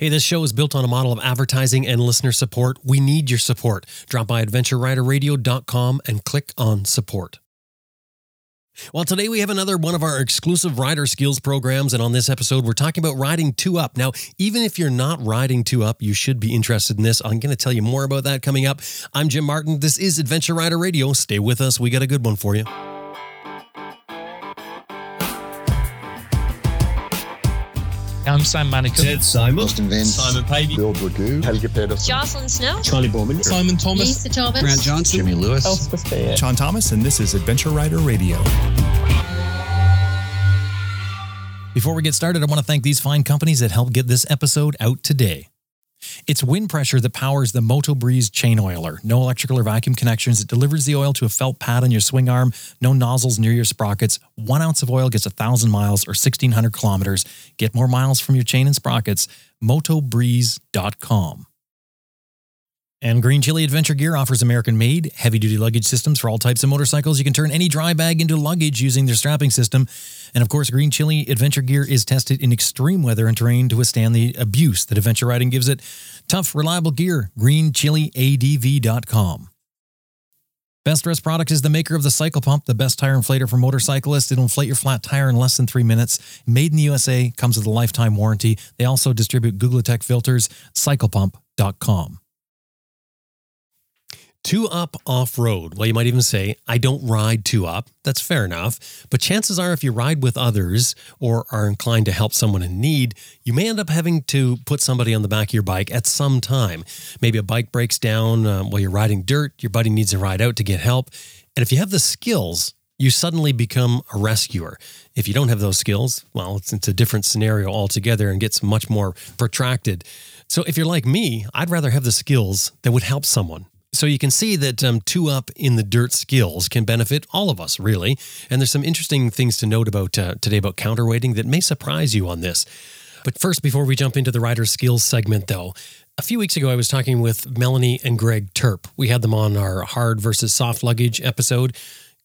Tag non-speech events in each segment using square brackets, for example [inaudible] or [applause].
Hey, this show is built on a model of advertising and listener support. We need your support. Drop by adventureriderradio.com and click on support. Well, today we have another one of our exclusive rider skills programs. And on this episode, we're talking about riding two up. Now, even if you're not riding two up, you should be interested in this. I'm going to tell you more about that coming up. I'm Jim Martin. This is Adventure Rider Radio. Stay with us. We got a good one for you. I'm Sam Manicom. Ted Simon. Austin Vince. Simon Pavey. Bill Dragoo. Helge Pedersen. Jocelin Snow. Charlie Bowman. Simon Thomas. Lisa Thomas. Grant Johnson. Jimmy Lewis. Elspeth Spear. Sean Thomas, and this is Adventure Rider Radio. Before we get started, I want to thank these fine companies that helped get this episode out today. It's wind pressure that powers the Moto Breeze chain oiler. No electrical or vacuum connections. It delivers the oil to a felt pad on your swing arm. No nozzles near your sprockets. One ounce of oil gets a thousand miles or 1600 kilometers. Get more miles from your chain and sprockets. MotoBreeze.com. And Green Chili Adventure Gear offers American made, heavy duty luggage systems for all types of motorcycles. You can turn any dry bag into luggage using their strapping system. And of course, Green Chili Adventure Gear is tested in extreme weather and terrain to withstand the abuse that adventure riding gives it. Tough, reliable gear. GreenChiliADV.com. Best Rest Product is the maker of the Cycle Pump, the best tire inflator for motorcyclists. It'll inflate your flat tire in less than three minutes. Made in the USA, comes with a lifetime warranty. They also distribute Guglatech filters. CyclePump.com. Two up off road. Well, you might even say, I don't ride two up. That's fair enough. But chances are, if you ride with others or are inclined to help someone in need, you may end up having to put somebody on the back of your bike at some time. Maybe a bike breaks down uh, while you're riding dirt, your buddy needs a ride out to get help. And if you have the skills, you suddenly become a rescuer. If you don't have those skills, well, it's, it's a different scenario altogether and gets much more protracted. So if you're like me, I'd rather have the skills that would help someone. So you can see that um, two up in the dirt skills can benefit all of us, really. And there's some interesting things to note about uh, today about counterweighting that may surprise you on this. But first, before we jump into the rider skills segment, though, a few weeks ago I was talking with Melanie and Greg Terp. We had them on our hard versus soft luggage episode.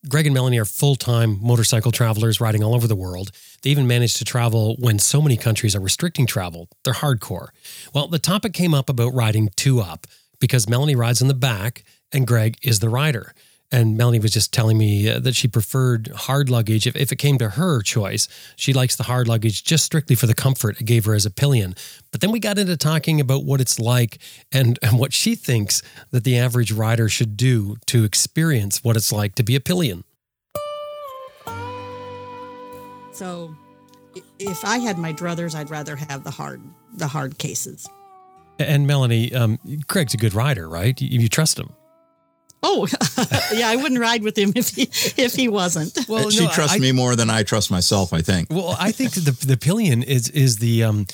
Greg and Melanie are full time motorcycle travelers riding all over the world. They even managed to travel when so many countries are restricting travel. They're hardcore. Well, the topic came up about riding two up because Melanie rides in the back and Greg is the rider. And Melanie was just telling me uh, that she preferred hard luggage. If, if it came to her choice, she likes the hard luggage just strictly for the comfort it gave her as a pillion. But then we got into talking about what it's like and, [laughs] and what she thinks that the average rider should do to experience what it's like to be a pillion. So if I had my druthers, I'd rather have the hard the hard cases. And Melanie, um, Greg's a good rider, right? You, you trust him. Oh, [laughs] yeah, I wouldn't ride with him if he if he wasn't. [laughs] Well, she trusts me more than I trust myself, I think. Well, I think the the pillion is is the um,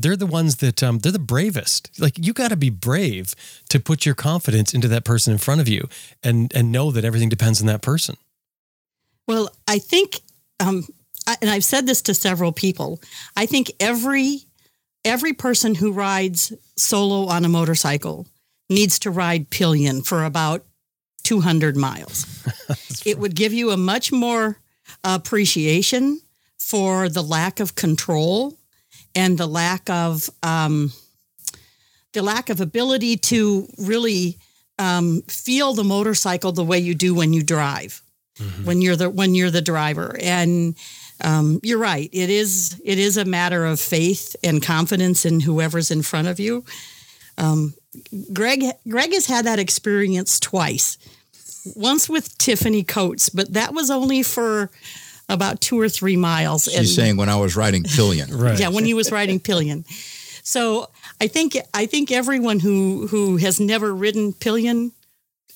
they're the ones that um, they're the bravest. Like you got to be brave to put your confidence into that person in front of you, and and know that everything depends on that person. Well, I think, um, I, and I've said this to several people. I think every every person who rides solo on a motorcycle needs to ride pillion for about 200 miles. [laughs] it would give you a much more appreciation for the lack of control and the lack of um, the lack of ability to really um, feel the motorcycle the way you do when you drive when you're the when you're the driver and um, you're right. It is it is a matter of faith and confidence in whoever's in front of you. Um, greg greg has had that experience twice. Once with tiffany coates but that was only for about two or three miles. She's saying when I was riding pillion. [laughs] Right. yeah when he was riding pillion. So i think i think everyone who who has never ridden pillion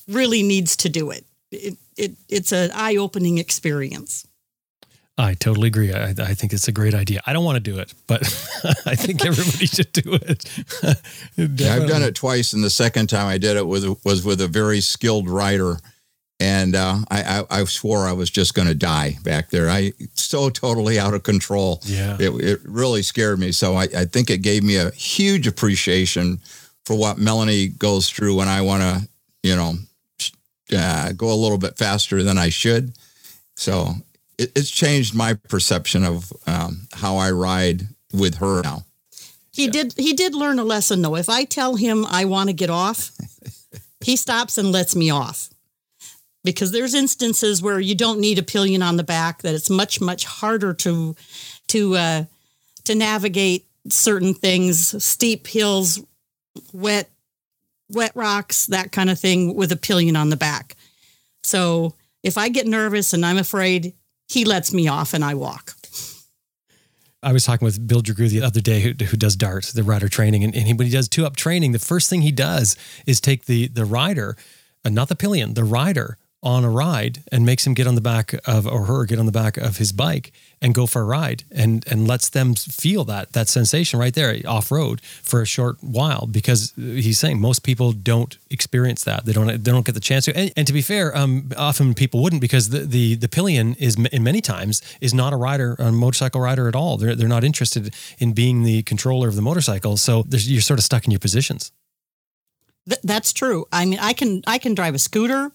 really needs to do it. It, it it's an eye-opening experience I totally agree. I, I think it's a great idea. I don't want to do it, but [laughs] I think everybody should do it. [laughs] Yeah, I've done it twice, and the second time I did it was was with a very skilled writer, and uh, I, I I swore I was just going to die back there. I so totally out of control. Yeah. it, it really scared me. So I, I think it gave me a huge appreciation for what Melanie goes through when I want to, you know, uh, go a little bit faster than I should. So it, it's changed my perception of um, how I ride with her now. He did he did learn a lesson though. If I tell him I want to get off, [laughs] he stops and lets me off. Because there's instances where you don't need a pillion on the back that it's much much harder to to uh, to navigate certain things, steep hills, wet wet rocks, that kind of thing with a pillion on the back. So if I get nervous and I'm afraid, he lets me off and I walk. I was talking with Bill Dragoo the other day, who, who does DART, the rider training, and, and he, when he does two up training, the first thing he does is take the the rider, uh, not the pillion, the rider on a ride and makes him get on the back of or her get on the back of his bike and go for a ride and and lets them feel that that sensation right there off road for a short while because he's saying most people don't experience that. They don't they don't get the chance to. And, and to be fair um, often people wouldn't because the, the the pillion is in many times is not a rider a motorcycle rider at all. They're they're not interested in being the controller of the motorcycle. So you're sort of stuck in your positions. Th- that's true. I mean I can I can drive a scooter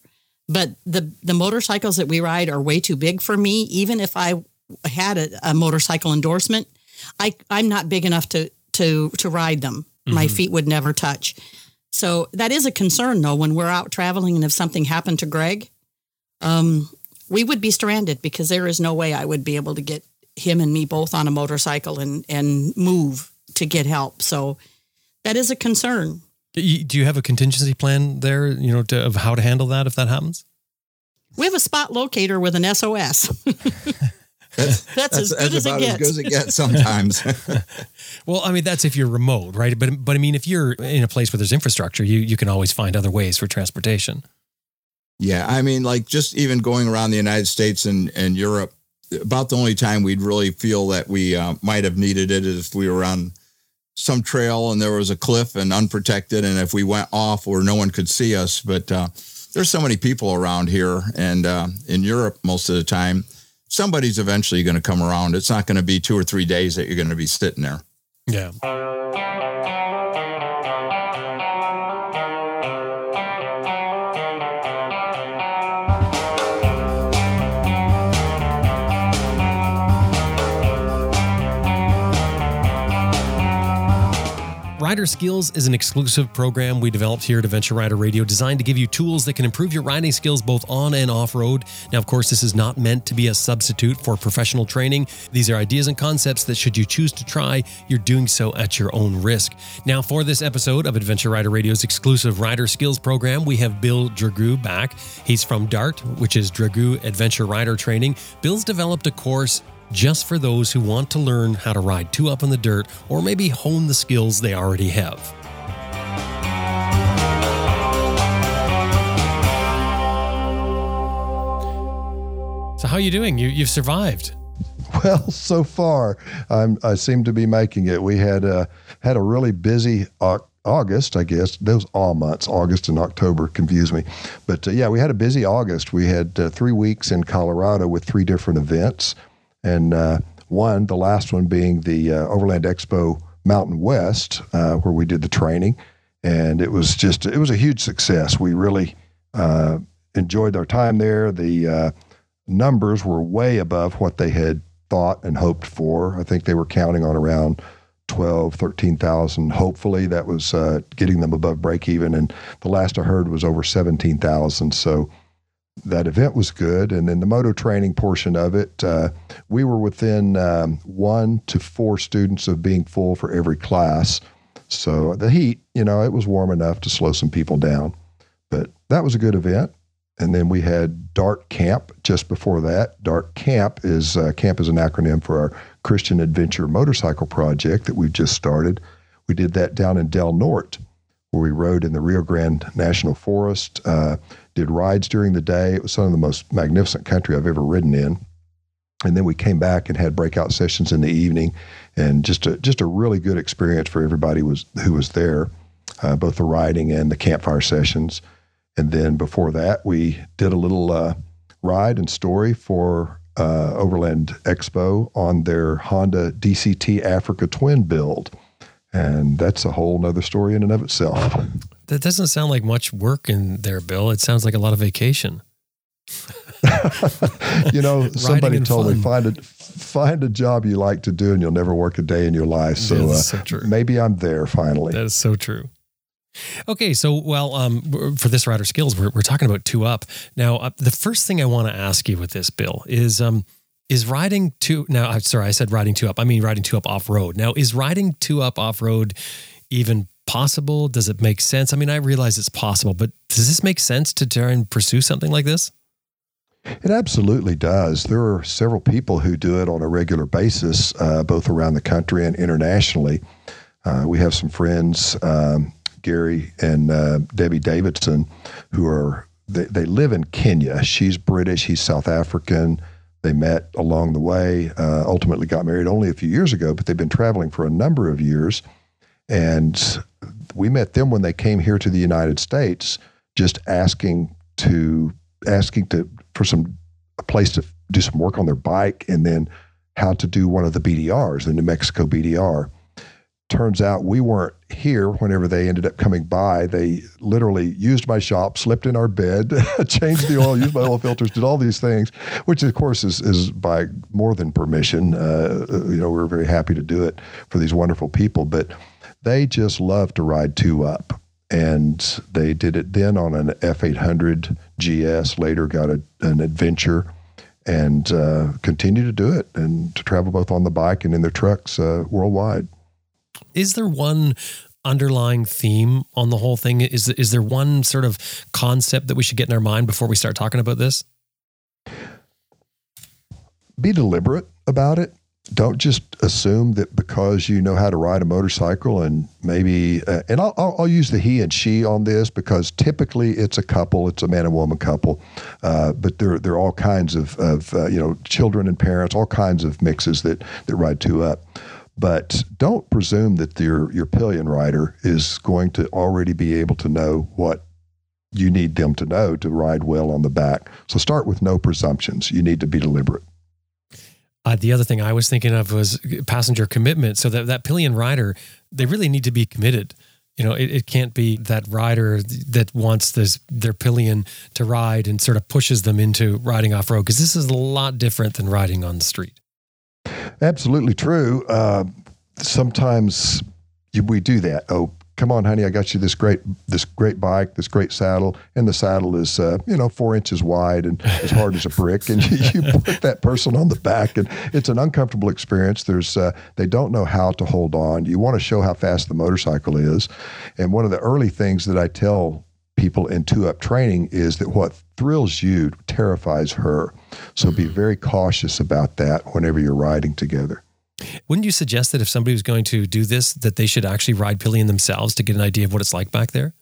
but the the motorcycles that we ride are way too big for me. Even if I had a, a motorcycle endorsement, I I'm not big enough to to to ride them. Mm-hmm. My feet would never touch. So that is a concern though when we're out traveling and if something happened to Greg, um, we would be stranded because there is no way I would be able to get him and me both on a motorcycle and and move to get help. So that is a concern. Do you have a contingency plan there, you know, to, of how to handle that if that happens? We have a spot locator with an SOS. that's, [laughs] that's, as good as, it gets. as good as it gets sometimes. [laughs] well, I mean, that's if you're remote, right? But but I mean, if you're in a place where there's infrastructure, you you can always find other ways for transportation. Yeah, I mean, like just even going around the United States and and Europe, about the only time we'd really feel that we uh, might have needed it is if we were on some trail and there was a cliff and unprotected, and if we went off where no one could see us, but uh, there's so many people around here, and uh, in Europe most of the time, somebody's eventually going to come around. It's not going to be two or three days that you're going to be sitting there. Yeah. Rider Skills is an exclusive program we developed here at Adventure Rider Radio designed to give you tools that can improve your riding skills both on and off road. Now, of course, this is not meant to be a substitute for professional training. These are ideas and concepts that, should you choose to try, you're doing so at your own risk. Now, for this episode of Adventure Rider Radio's exclusive Rider Skills program, we have Bill Dragoo back. He's from DART, which is Dragoo Adventure Rider Training. Bill's developed a course just for those who want to learn how to ride two up in the dirt or maybe hone the skills they already have. So how are you doing? You you've survived. Well, so far, I'm, I seem to be making it. We had a, had a really busy August, I guess. Those all months, August and October, confuse me. But uh, yeah, we had a busy August. We had uh, three weeks in Colorado with three different events and uh, one, the last one being the uh, Overland Expo Mountain West, uh, where we did the training, and it was just it was a huge success. We really uh, enjoyed our time there. The uh, numbers were way above what they had thought and hoped for. I think they were counting on around 12, 13,000. Hopefully, that was uh, getting them above break even. And the last I heard was over 17,000. So that event was good. And then the moto training portion of it, uh, we were within um, one to four students of being full for every class. So the heat, you know, it was warm enough to slow some people down. But that was a good event. And then we had Dart Camp just before that. Dart Camp is uh, camp is an acronym for our Christian Adventure Motorcycle Project that we've just started. We did that down in Del Norte, where we rode in the Rio Grande National Forest. Uh, did rides during the day. It was some of the most magnificent country I've ever ridden in. And then we came back and had breakout sessions in the evening, and just a just a really good experience for everybody was who was there, uh, both the riding and the campfire sessions. And then before that, we did a little uh, ride and story for uh, Overland Expo on their Honda DCT Africa Twin build. And that's a whole nother story in and of itself. That doesn't sound like much work in there, Bill. It sounds like a lot of vacation. [laughs] you know, [laughs] somebody told me find a find a job you like to do, and you'll never work a day in your life. So, uh, so maybe I'm there finally. That is so true. Okay, so well, um, for this rider skills, we're, we're talking about two up now. Uh, the first thing I want to ask you with this, Bill, is um, is riding two. Now, I'm sorry, I said riding two up. I mean riding two up off road. Now, is riding two up off road even possible? Does it make sense? I mean, I realize it's possible, but does this make sense to try and pursue something like this? It absolutely does. There are several people who do it on a regular basis, uh, both around the country and internationally. Uh, we have some friends, um, Gary and uh, Debbie Davidson, who are they, they live in Kenya. She's British, he's South African. They met along the way, uh, ultimately got married only a few years ago, but they've been traveling for a number of years. And we met them when they came here to the United States, just asking to asking to for some a place to do some work on their bike, and then how to do one of the BDRs, the New Mexico BDR. Turns out we weren't here whenever they ended up coming by. They literally used my shop, slept in our bed, [laughs] changed the oil, used my oil filters, did all these things, which of course is, is by more than permission. Uh, you know, we we're very happy to do it for these wonderful people, but they just love to ride two up. And they did it then on an F800 GS, later got a, an adventure and uh, continue to do it and to travel both on the bike and in their trucks uh, worldwide. Is there one underlying theme on the whole thing? Is is there one sort of concept that we should get in our mind before we start talking about this? Be deliberate about it. Don't just assume that because you know how to ride a motorcycle and maybe, uh, and I'll, I'll, I'll use the he and she on this because typically it's a couple, it's a man and woman couple, uh, but there, there are all kinds of, of uh, you know, children and parents, all kinds of mixes that, that ride two up. But don't presume that your, your pillion rider is going to already be able to know what you need them to know to ride well on the back. So start with no presumptions. You need to be deliberate. Uh, the other thing I was thinking of was passenger commitment. So that that pillion rider, they really need to be committed. You know, it, it can't be that rider that wants this their pillion to ride and sort of pushes them into riding off road because this is a lot different than riding on the street. Absolutely true. Uh, sometimes we do that. Oh, come on, honey, I got you this great this great bike, this great saddle, and the saddle is uh, you know four inches wide and as hard as a brick, and you, [laughs] you put that person on the back, and it's an uncomfortable experience. There's uh, they don't know how to hold on. You want to show how fast the motorcycle is, and one of the early things that I tell people in two up training is that what thrills you terrifies her. So be very cautious about that whenever you're riding together. Wouldn't you suggest that if somebody was going to do this, that they should actually ride pillion themselves to get an idea of what it's like back there?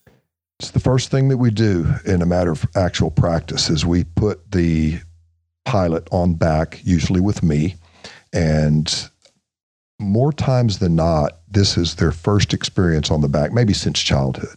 It's the first thing that we do in a matter of actual practice is we put the pilot on back, usually with me, and more times than not, this is their first experience on the back, maybe since childhood,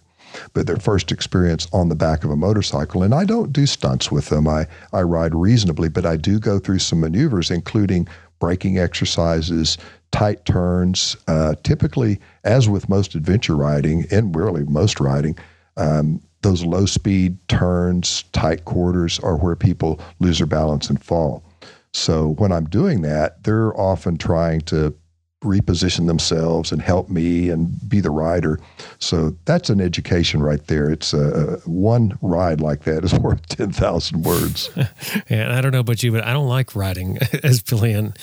but their first experience on the back of a motorcycle. And I don't do stunts with them. I, I ride reasonably, but I do go through some maneuvers, including braking exercises, tight turns. Uh, typically, as with most adventure riding, and really most riding, um, those low speed turns, tight quarters are where people lose their balance and fall. So when I'm doing that, they're often trying to reposition themselves and help me and be the rider. So that's an education right there. It's a, one ride like that is [laughs] worth 10,000 words. [laughs] And I don't know about you, but I don't like riding [laughs] as pillion,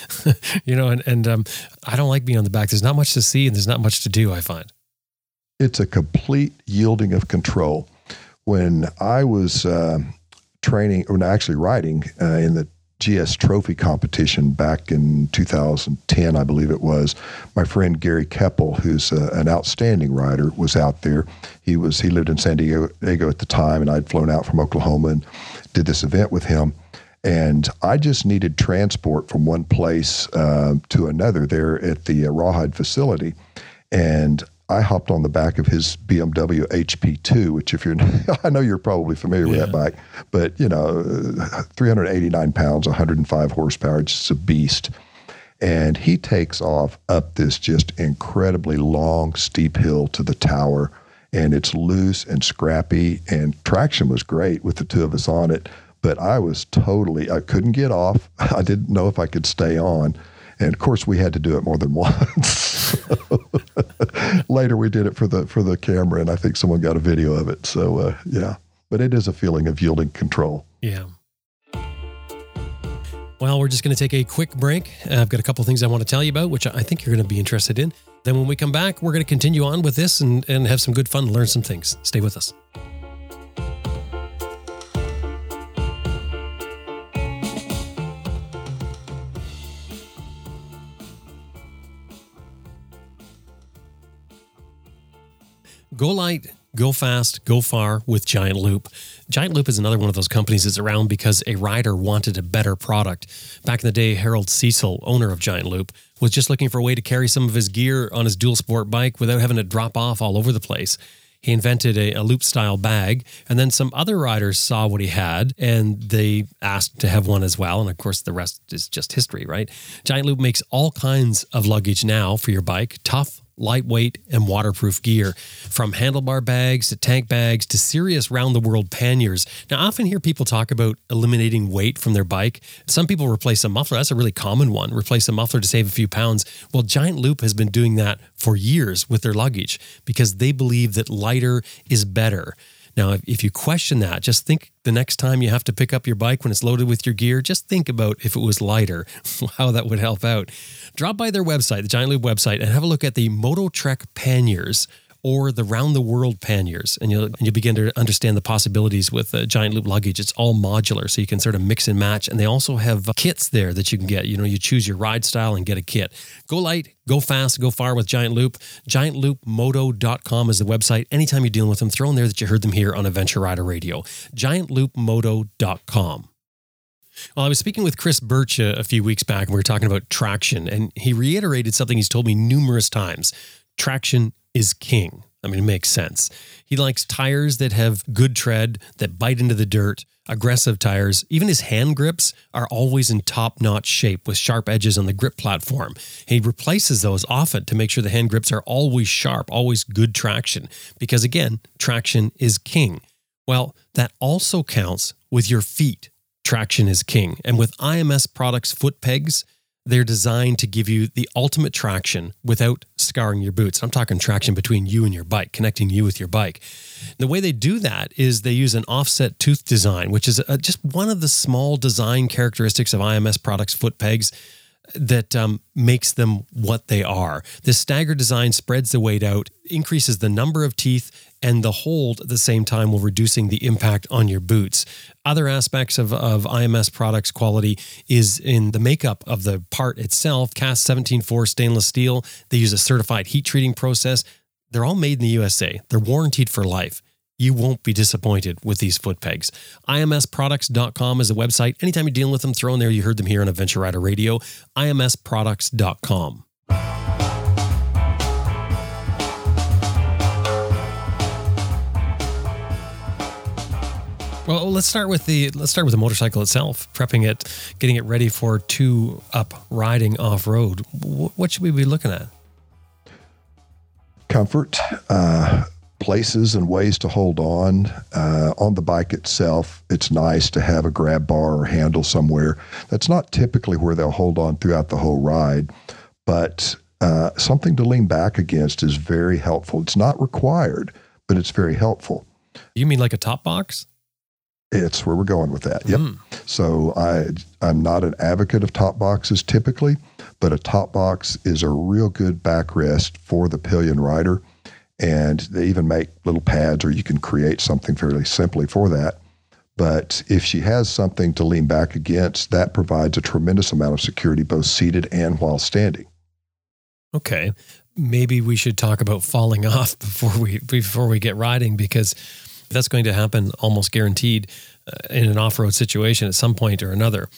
you know, and, and um, I don't like being on the back. There's not much to see and there's not much to do, I find. It's a complete yielding of control. When I was uh, training, or actually riding uh, in the GS Trophy competition back in 2010, I believe it was. My friend Gary Keppel, who's uh, an outstanding rider, was out there. He was he lived in San Diego, at the time, and I'd flown out from Oklahoma and did this event with him. And I just needed transport from one place uh, to another there at the uh, Rawhide facility, and I hopped on the back of his BMW HP2, which if you're, [laughs] I know you're probably familiar with that bike, but you know, 389 pounds, 105 horsepower, just a beast. And he takes off up this just incredibly long, steep hill to the tower, and it's loose and scrappy, and traction was great with the two of us on it. but I was totally, I couldn't get off. [laughs] I didn't know if I could stay on. And of course, we had to do it more than [laughs] once. Later, we did it for the for the camera, and I think someone got a video of it. So uh, yeah, but it is a feeling of yielding control. Yeah. Well, we're just going to take a quick break. I've got a couple things I want to tell you about, which I think you're going to be interested in. Then, when we come back, we're going to continue on with this and, and have some good fun, and learn some things. Stay with us. Go light, go fast, go far with Giant Loop. Giant Loop is another one of those companies that's around because a rider wanted a better product. Back in the day, Harold Cecil, owner of Giant Loop, was just looking for a way to carry some of his gear on his dual sport bike without having to drop off all over the place. He invented a, a loop style bag, and then some other riders saw what he had and they asked to have one as well. And of course, the rest is just history, right? Giant Loop makes all kinds of luggage now for your bike tough, lightweight, and waterproof gear, from handlebar bags to tank bags to serious round the world panniers. Now, I often hear people talk about eliminating weight from their bike. Some people replace a muffler. That's a really common one. Replace a muffler to save a few pounds. Well, Giant Loop has been doing that for years with their luggage because they believe that lighter is better. Now, if, if you question that, just think the next time you have to pick up your bike when it's loaded with your gear, just think about if it was lighter, [laughs] how that would help out. Drop by their website, the Giant Loop website, and have a look at the Moto Trek panniers or the round the world panniers and you'll and you'll begin to understand the possibilities with uh, giant loop luggage. It's all modular so you can sort of mix and match and they also have kits there that you can get. You know you choose your ride style and get a kit. Go light go fast go far with giant loop. Giantloopmoto.com is the website. Anytime you're dealing with them throw in there that you heard them here on adventure rider radio. Giantloopmoto.com well, I was speaking with Chris Birch a, a few weeks back, and we were talking about traction, and he reiterated something he's told me numerous times. Traction is king. I mean, it makes sense. He likes tires that have good tread, that bite into the dirt, aggressive tires. Even his hand grips are always in top notch shape with sharp edges on the grip platform. He replaces those often to make sure the hand grips are always sharp, always good traction, because again, traction is king. Well, that also counts with your feet. Traction is king. And with IMS products foot pegs, they're designed to give you the ultimate traction without scarring your boots. I'm talking traction between you and your bike, connecting you with your bike. The way they do that is they use an offset tooth design, which is a, just one of the small design characteristics of IMS products foot pegs that um, makes them what they are. This stagger design spreads the weight out, increases the number of teeth and the hold at the same time while reducing the impact on your boots. Other aspects of, of IMS products quality is in the makeup of the part itself, cast 17-4 stainless steel. They use a certified heat treating process. They're all made in the USA. They're warranted for life you won't be disappointed with these foot pegs. IMSproducts.com is a website. Anytime you're dealing with them, throw in there. You heard them here on Adventure Rider Radio. IMSproducts.com. Well, let's start with the let's start with the motorcycle itself. Prepping it, getting it ready for two up riding off road. What should we be looking at? Comfort, uh, places and ways to hold on. Uh, on the bike itself, it's nice to have a grab bar or handle somewhere. That's not typically where they'll hold on throughout the whole ride, but uh, something to lean back against is very helpful. It's not required, but it's very helpful. You mean like a top box? It's where we're going with that. Yep. Mm. So I I'm not an advocate of top boxes typically, but a top box is a real good backrest for the pillion rider. And they even make little pads or you can create something fairly simply for that. But if she has something to lean back against, that provides a tremendous amount of security, both seated and while standing. Okay. Maybe we should talk about falling [laughs] off before we before we get riding because that's going to happen almost guaranteed uh, in an off road situation at some point or another.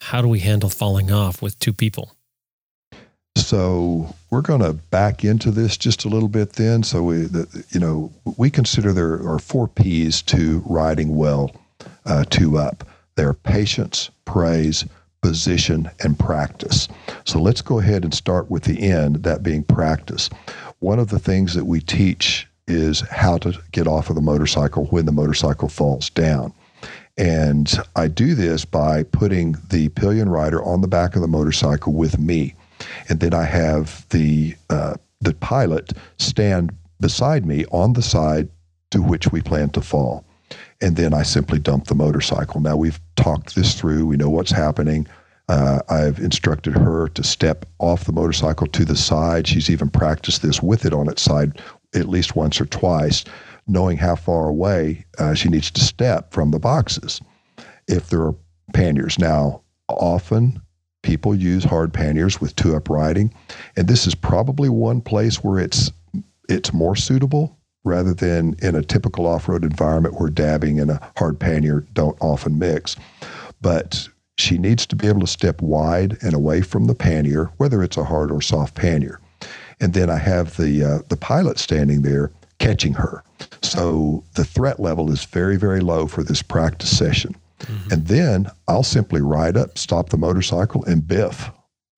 How do we handle falling off with two people? So we're going to back into this just a little bit then. So we, the, you know, we consider there are four P's to riding well, uh, two up. There are patience, praise, position, and practice. So let's go ahead and start with the end, that being practice. One of the things that we teach is how to get off of the motorcycle when the motorcycle falls down. And I do this by putting the pillion rider on the back of the motorcycle with me. And then I have the, uh, the pilot stand beside me on the side to which we plan to fall. And then I simply dump the motorcycle. Now we've talked this through, we know what's happening. Uh, I've instructed her to step off the motorcycle to the side. She's even practiced this with it on its side at least once or twice, knowing how far away uh, she needs to step from the boxes if there are panniers. Now, often people use hard panniers with two up riding, and this is probably one place where it's it's more suitable rather than in a typical off-road environment where dabbing and a hard pannier don't often mix. But she needs to be able to step wide and away from the pannier, whether it's a hard or soft pannier. And then I have the uh, the pilot standing there catching her. So the threat level is very, very low for this practice session. Mm-hmm. And then I'll simply ride up, stop the motorcycle, and biff.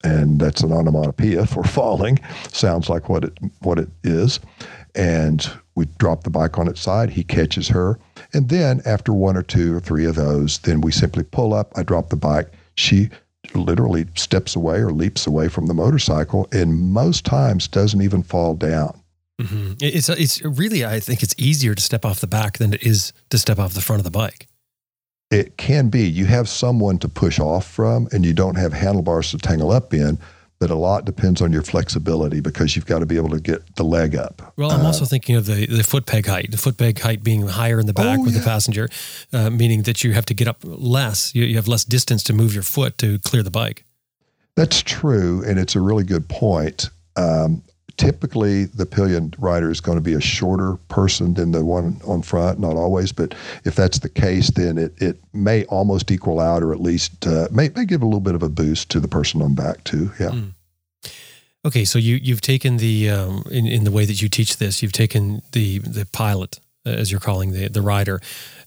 And that's an onomatopoeia for [laughs] falling. Sounds like what it what it is. And we drop the bike on its side. He catches her. And then after one or two or three of those, then we simply pull up. I drop the bike. She literally steps away or leaps away from the motorcycle and most times doesn't even fall down. Mm-hmm. It's it's really I think it's easier to step off the back than it is to step off the front of the bike. It can be. You have someone to push off from, and you don't have handlebars to tangle up in. But a lot depends on your flexibility because you've got to be able to get the leg up. Well, I'm uh, also thinking of the, the foot peg height, the foot peg height being higher in the back oh, with yeah. the passenger, uh, meaning that you have to get up less. You, you have less distance to move your foot to clear the bike. That's true, and it's a really good point. Um, typically the pillion rider is going to be a shorter person than the one on front not always but if that's the case then it, it may almost equal out or at least uh, may, may give a little bit of a boost to the person on back too yeah mm. okay so you you've taken the um, in, in the way that you teach this you've taken the the pilot as you're calling the the rider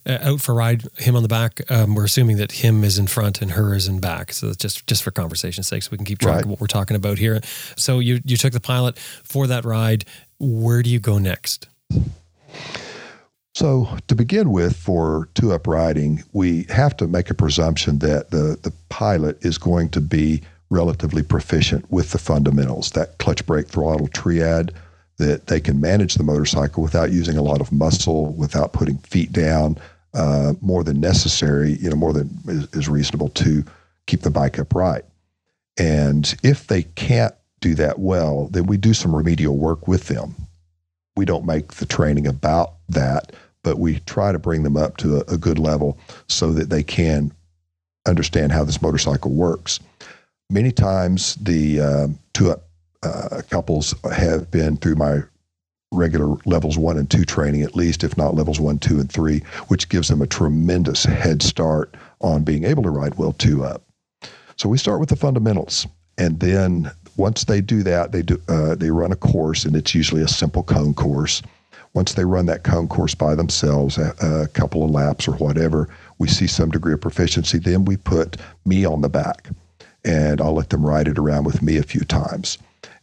uh, out for ride, him on the back. Um, we're assuming that him is in front and her is in back. So that's just just for conversation's sake, so we can keep track right. of what we're talking about here. So you you took the pilot for that ride. Where do you go next? So to begin with, for two up riding, we have to make a presumption that the the pilot is going to be relatively proficient with the fundamentals, that clutch brake throttle triad that they can manage the motorcycle without using a lot of muscle, without putting feet down uh, more than necessary, you know, more than is, is reasonable to keep the bike upright. And if they can't do that well, then we do some remedial work with them. We don't make the training about that, but we try to bring them up to a, a good level so that they can understand how this motorcycle works. Many times, the two uh, couples have been through my regular levels one and two training, at least, if not levels one, two, and three, which gives them a tremendous head start on being able to ride well two up. So we start with the fundamentals, and then once they do that, they do uh, they run a course, and it's usually a simple cone course. Once they run that cone course by themselves, a, a couple of laps or whatever, we see some degree of proficiency. Then we put me on the back, and I'll let them ride it around with me a few times.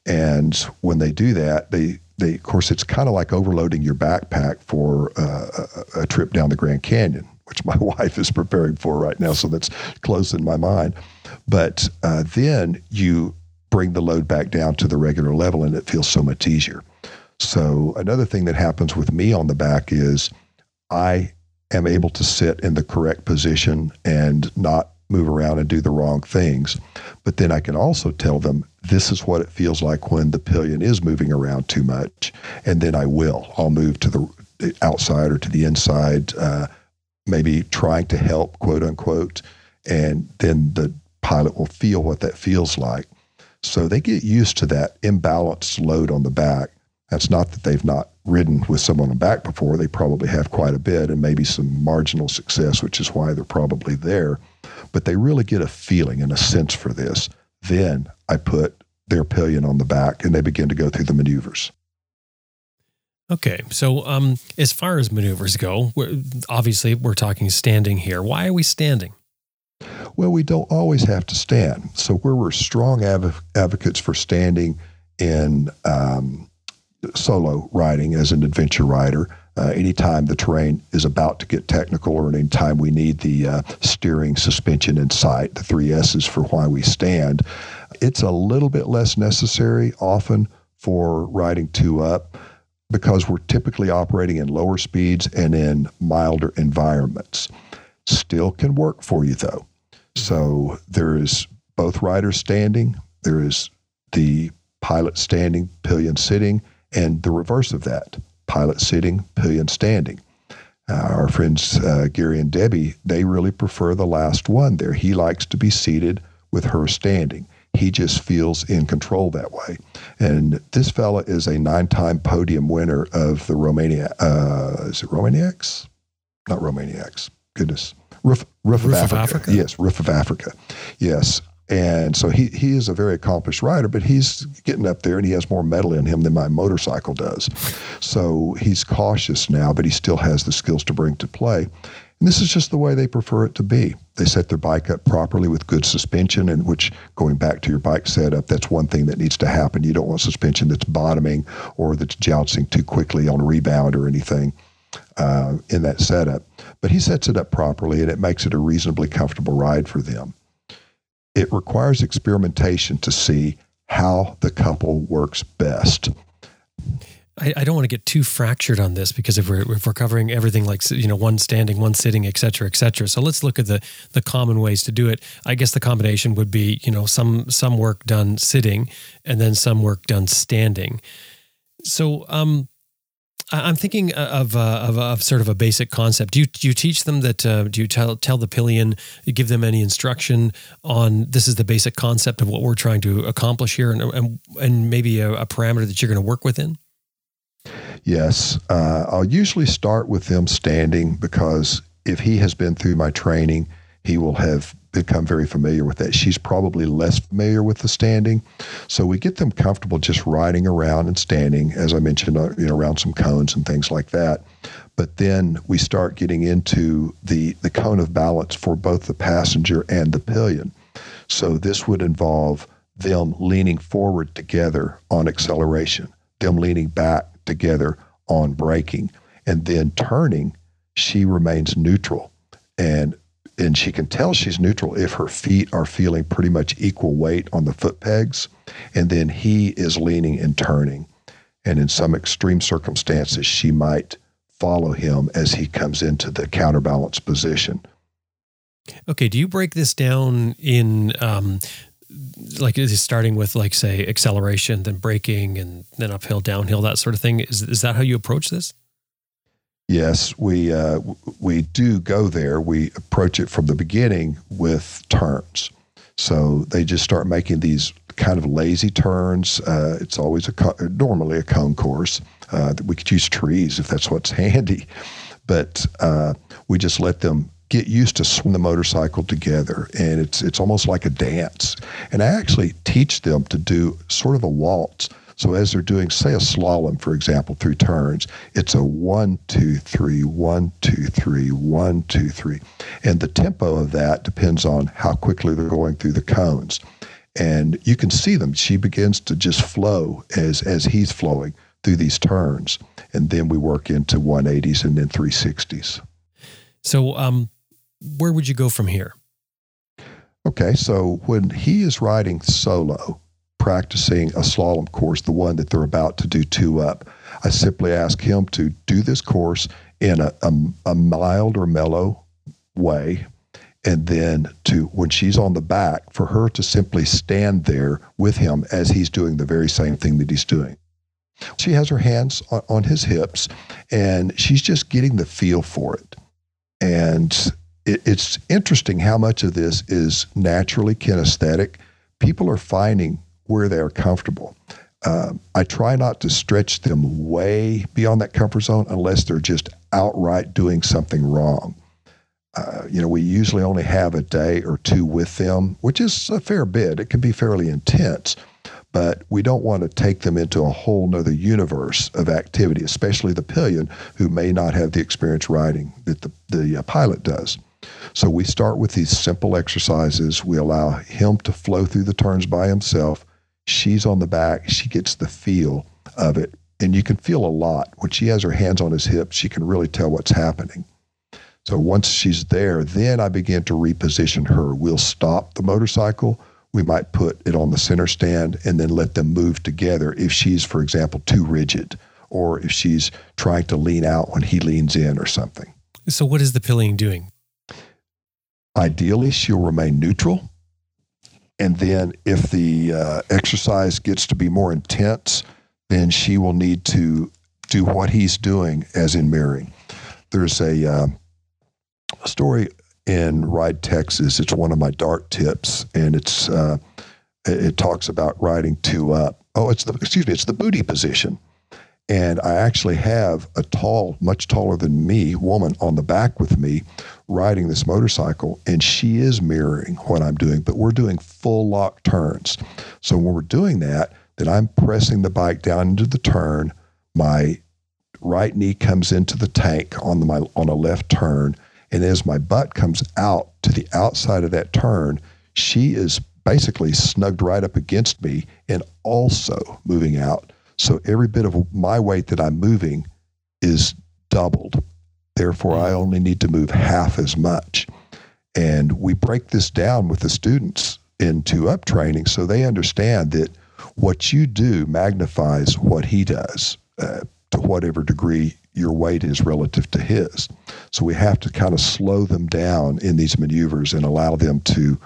And when they do that, they they of course it's kind of like overloading your backpack for uh, a, a, trip down the Grand Canyon, which my [laughs] wife is preparing for right now. So that's close in my mind. But uh, then you bring the load back down to the regular level, and it feels so much easier. So another thing that happens with me on the back is I am able to sit in the correct position and not move around and do the wrong things. But then I can also tell them this is what it feels like when the pillion is moving around too much. And then I will. I'll move to the outside or to the inside, uh, maybe trying to help, quote unquote. And then the pilot will feel what that feels like. So they get used to that imbalanced load on the back. That's not that they've not ridden with someone on the back before. They probably have quite a bit and maybe some marginal success, which is why they're probably there but they really get a feeling and a sense for this. Then I put their pillion on the back and they begin to go through the maneuvers. Okay, so um, as far as maneuvers go, we're, obviously we're talking standing here. Why are we standing? Well, we don't always have to stand. So where we're strong adv- advocates for standing in um, solo riding as an adventure rider, uh, anytime the terrain is about to get technical or anytime we need the uh, steering, suspension, and sight, the three S's for why we stand, it's a little bit less necessary often for riding two up because we're typically operating in lower speeds and in milder environments. Still can work for you though. So there is both riders standing, there is the pilot standing, pillion sitting, and the reverse of that pilot sitting, pillion standing. Uh, our friends uh, Gary and Debbie, they really prefer the last one there. He likes to be seated with her standing. He just feels in control that way. And this fella is a nine-time podium winner of the Romania. Uh, is it Romaniacs? Not Romaniacs. Goodness. Roof, Roof, of, Roof of Africa. Africa? Yes, Roof of Africa. Yes. And so he, he is a very accomplished rider, but he's getting up there and he has more metal in him than my motorcycle does. So he's cautious now, but he still has the skills to bring to play. And this is just the way they prefer it to be. They set their bike up properly with good suspension, and which, going back to your bike setup, that's one thing that needs to happen. You don't want suspension that's bottoming or that's jouncing too quickly on rebound or anything uh, in that setup. But he sets it up properly, and it makes it a reasonably comfortable ride for them. It requires experimentation to see how the couple works best. I, I don't want to get too fractured on this because if we're if we're covering everything like you know one standing, one sitting, et cetera, et cetera. So let's look at the the common ways to do it. I guess the combination would be you know some some work done sitting and then some work done standing. So um, I'm thinking of, uh, of of sort of a basic concept. Do you do you teach them that? Uh, do you tell tell the pillion? Give them any instruction on this is the basic concept of what we're trying to accomplish here, and and, and maybe a, a parameter that you're going to work within. Yes, uh, I'll usually start with them standing because if he has been through my training, he will have become very familiar with that. She's probably less familiar with the standing, so we get them comfortable just riding around and standing, as I mentioned, uh, you know, around some cones and things like that. But then we start getting into the the cone of balance for both the passenger and the pillion. So this would involve them leaning forward together on acceleration, them leaning back together on braking, and then turning. She remains neutral, and and she can tell she's neutral if her feet are feeling pretty much equal weight on the foot pegs, and then he is leaning and turning, and in some extreme circumstances, she might follow him as he comes into the counterbalance position. Okay, do you break this down in um, like is starting with like say acceleration, then braking, and then uphill, downhill, that sort of thing? Is is that how you approach this? Yes, we uh, we do go there. We approach it from the beginning with turns. So they just start making these kind of lazy turns. Uh, it's always a normally a cone course. Uh, we could use trees if that's what's [laughs] handy, but uh, we just let them get used to swing the motorcycle together, and it's it's almost like a dance. And I actually teach them to do sort of a waltz. So as they're doing, say, a slalom, for example, through turns, it's a one, two, three, one, two, three, one, two, three. And the tempo of that depends on how quickly they're going through the cones. And you can see them. She begins to just flow as as he's flowing through these turns. And then we work into 180s and then 360s. So, um, where would you go from here? Okay, so when he is riding solo, practicing a slalom course, the one that they're about to do two up, I simply ask him to do this course in a, a, a mild or mellow way. And then to when she's on the back, for her to simply stand there with him as he's doing the very same thing that he's doing. She has her hands on, on his hips and she's just getting the feel for it. And it, it's interesting how much of this is naturally kinesthetic. People are finding where they're comfortable. Um, I try not to stretch them way beyond that comfort zone unless they're just outright doing something wrong. Uh, you know, we usually only have a day or two with them, which is a fair bit. It can be fairly intense, but we don't want to take them into a whole nother universe of activity, especially the pillion who may not have the experience riding that the, the uh, pilot does. So we start with these simple exercises. We allow him to flow through the turns by himself. She's on the back. She gets the feel of it and you can feel a lot. When she has her hands on his hips, she can really tell what's happening. So once she's there, then I begin to reposition her. We'll stop the motorcycle. We might put it on the center stand and then let them move together if she's, for example, too rigid or if she's trying to lean out when he leans in or something. So, what is the pillion doing? Ideally, she'll remain neutral. And then if the uh, exercise gets to be more intense, then she will need to do what he's doing as in mirroring. There's a, uh, story in Ride Texas. It's one of my dart tips, and it's uh, it, it talks about riding two up. Oh, it's the excuse me, it's the booty position. And I actually have a tall, much taller than me woman on the back with me riding this motorcycle, and she is mirroring what I'm doing, but we're doing full lock turns. So when we're doing that, then I'm pressing the bike down into the turn. My right knee comes into the tank on the, my on a left turn, and as my butt comes out to the outside of that turn, she is basically snugged right up against me and also moving out. So every bit of my weight that I'm moving is doubled. Therefore, I only need to move half as much. And we break this down with the students into up training so they understand that what you do magnifies what he does uh, to whatever degree your weight is relative to his. So we have to kind of slow them down in these maneuvers and allow them to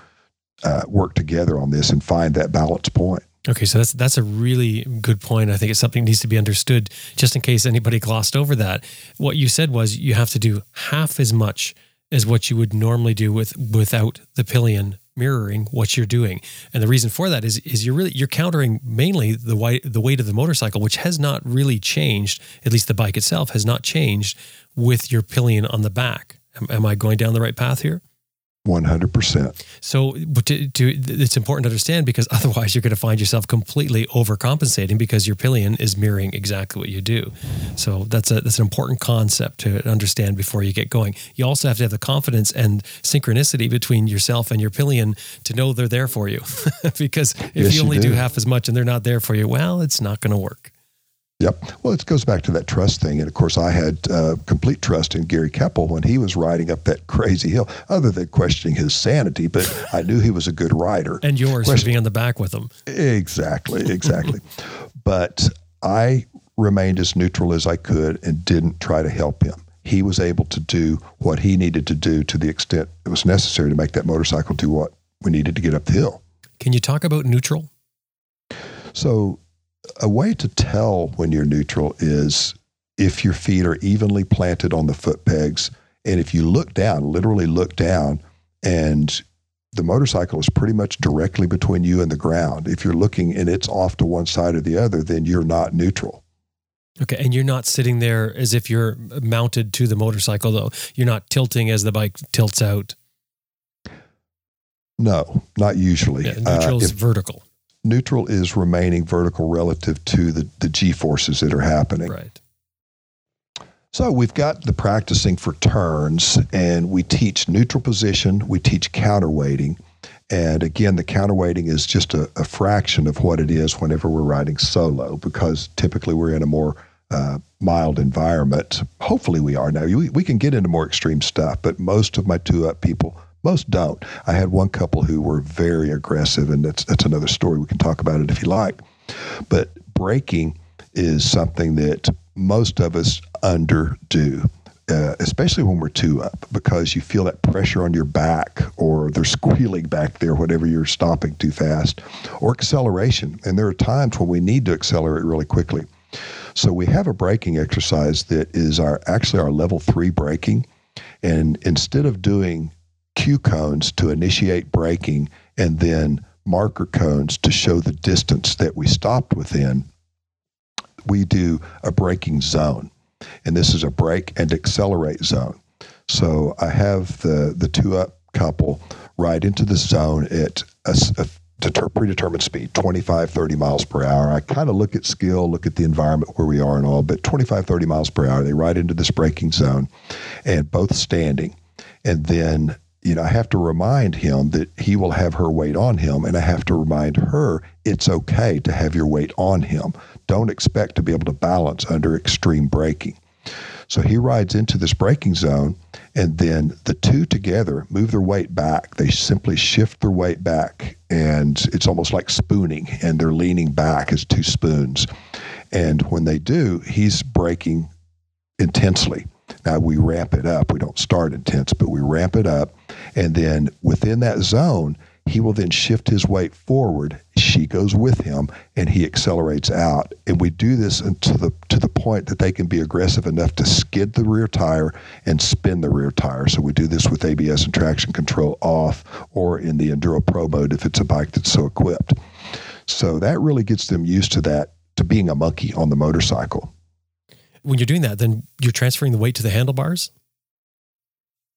uh, work together on this and find that balance point. Okay, so that's that's a really good point. I think it's something that needs to be understood, just in case anybody glossed over that. What you said was you have to do half as much as what you would normally do with without the pillion mirroring what you're doing. And the reason for that is is you're really you're countering mainly the weight the weight of the motorcycle, which has not really changed. At least the bike itself has not changed with your pillion on the back. Am, am I going down the right path here? 100%. So, but to, to, it's important to understand because [laughs] otherwise you're going to find yourself completely overcompensating because your pillion is mirroring exactly what you do. So that's a that's an important concept to understand before you get going. You also have to have the confidence and synchronicity between yourself and your pillion to know they're there for you. [laughs] because if Yes, you you only do. do. half as much and they're not there for you, well, it's not going to work. Yep. Well, it goes back to that trust thing. And of course, I had uh, complete trust in Gary Keppel when he was riding up that crazy hill, other than questioning his sanity, but I knew he was a good rider. And yours Question- being on the back with him. Exactly, exactly. but I remained as neutral as I could and didn't try to help him. He was able to do what he needed to do to the extent it was necessary to make that motorcycle do what we needed to get up the hill. Can you talk about neutral? So, a way to tell when you're neutral is if your feet are evenly planted on the foot pegs. And if you look down, literally look down, and the motorcycle is pretty much directly between you and the ground. If you're looking and it's off to one side or the other, then you're not neutral. Okay, and you're not sitting there as if you're mounted to the motorcycle, though. You're not tilting as the bike tilts out. No, not usually. Yeah, Uh, neutral's if vertical, neutral is remaining vertical relative to the, the G forces that are happening. right? So we've got the practicing for turns, and we teach neutral position, we teach counterweighting. And again, the counterweighting is just a, a fraction of what it is whenever we're riding solo, because typically we're in a more uh, mild environment. Hopefully, we are now. We, we can get into more extreme stuff, but most of my two up people, most don't. I had one couple who were very aggressive, and that's that's another story. We can talk about it if you like. But braking is something that most of us underdo, uh, especially when we're two up, because you feel that pressure on your back or they're squealing back there, whatever you're stopping too fast, or acceleration. And there are times when we need to accelerate really quickly. So we have a braking exercise that is our actually our level three braking. And instead of doing cue cones to initiate braking and then marker cones to show the distance that we stopped within, we do a braking zone. And this is a brake and accelerate zone. So I have the, the two up couple ride into the zone at a deter, predetermined speed, 25, 30 miles per hour. I kind of look at skill, look at the environment where we are and all, but 25, 30 miles per hour, they ride into this braking zone and both standing. And then, you know, I have to remind him that he will have her weight on him, and I have to remind her it's okay to have your weight on him. don't expect to be able to balance under extreme braking. So he rides into this braking zone, and then the two together move their weight back. They simply shift their weight back, and it's almost like spooning, and they're leaning back as two spoons. And when they do, he's braking intensely. Now we ramp it up. We don't start intense, but we ramp it up. And then within that zone, he will then shift his weight forward. She goes with him, and he accelerates out. And we do this to the to the point that they can be aggressive enough to skid the rear tire and spin the rear tire. So we do this with ABS and traction control off, or in the Enduro Pro mode if it's a bike that's so equipped. So that really gets them used to that to being a monkey on the motorcycle. When you're doing that, then you're transferring the weight to the handlebars.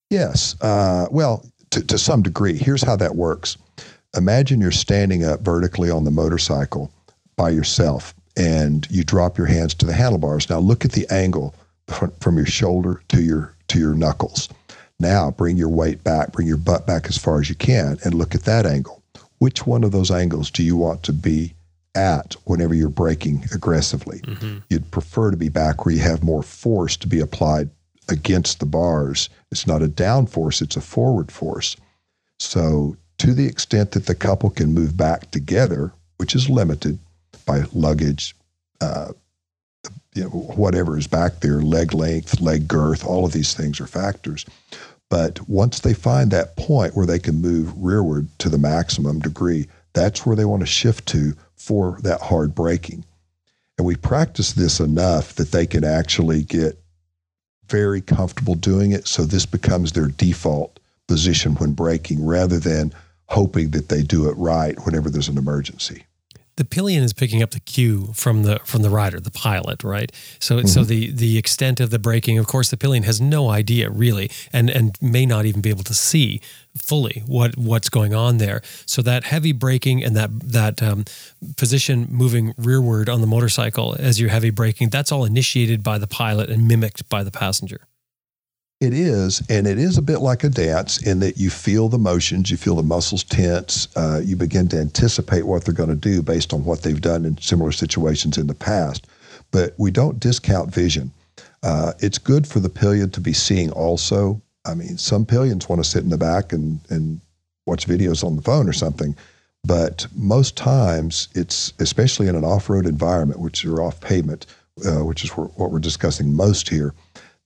Yes. Uh, well, to, to some degree. Here's how that works. Imagine you're standing up vertically on the motorcycle by yourself and you drop your hands to the handlebars. Now look at the angle from, your shoulder to your to your knuckles. Now bring your weight back, bring your butt back as far as you can and look at that angle. Which one of those angles do you want to be at whenever you're braking aggressively? Mm-hmm. You'd prefer to be back where you have more force to be applied against the bars. It's not a down force, it's a forward force. So, to the extent that the couple can move back together, which is limited by luggage, uh, you know, whatever is back there, leg length, leg girth, all of these things are factors. But once they find that point where they can move rearward to the maximum degree, that's where they want to shift to for that hard braking. And we practice this enough that they can actually get very comfortable doing it. So this becomes their default position when braking rather than hoping that they do it right whenever there's an emergency the pillion is picking up the cue from the from the rider, the pilot, right? So mm-hmm. so the the extent of the braking, of course, the pillion has no idea really, and and may not even be able to see fully what what's going on there. So that heavy braking and that that um, position moving rearward on the motorcycle as you're heavy braking, that's all initiated by the pilot and mimicked by the passenger. It is, and it is a bit like a dance in that you feel the motions, you feel the muscles tense, uh, you begin to anticipate what they're going to do based on what they've done in similar situations in the past. But we don't discount vision. Uh, it's good for the pillion to be seeing also. I mean, some pillions want to sit in the back and, and watch videos on the phone or something. But most times, it's especially in an off road environment, which are off pavement, uh, which is what we're discussing most here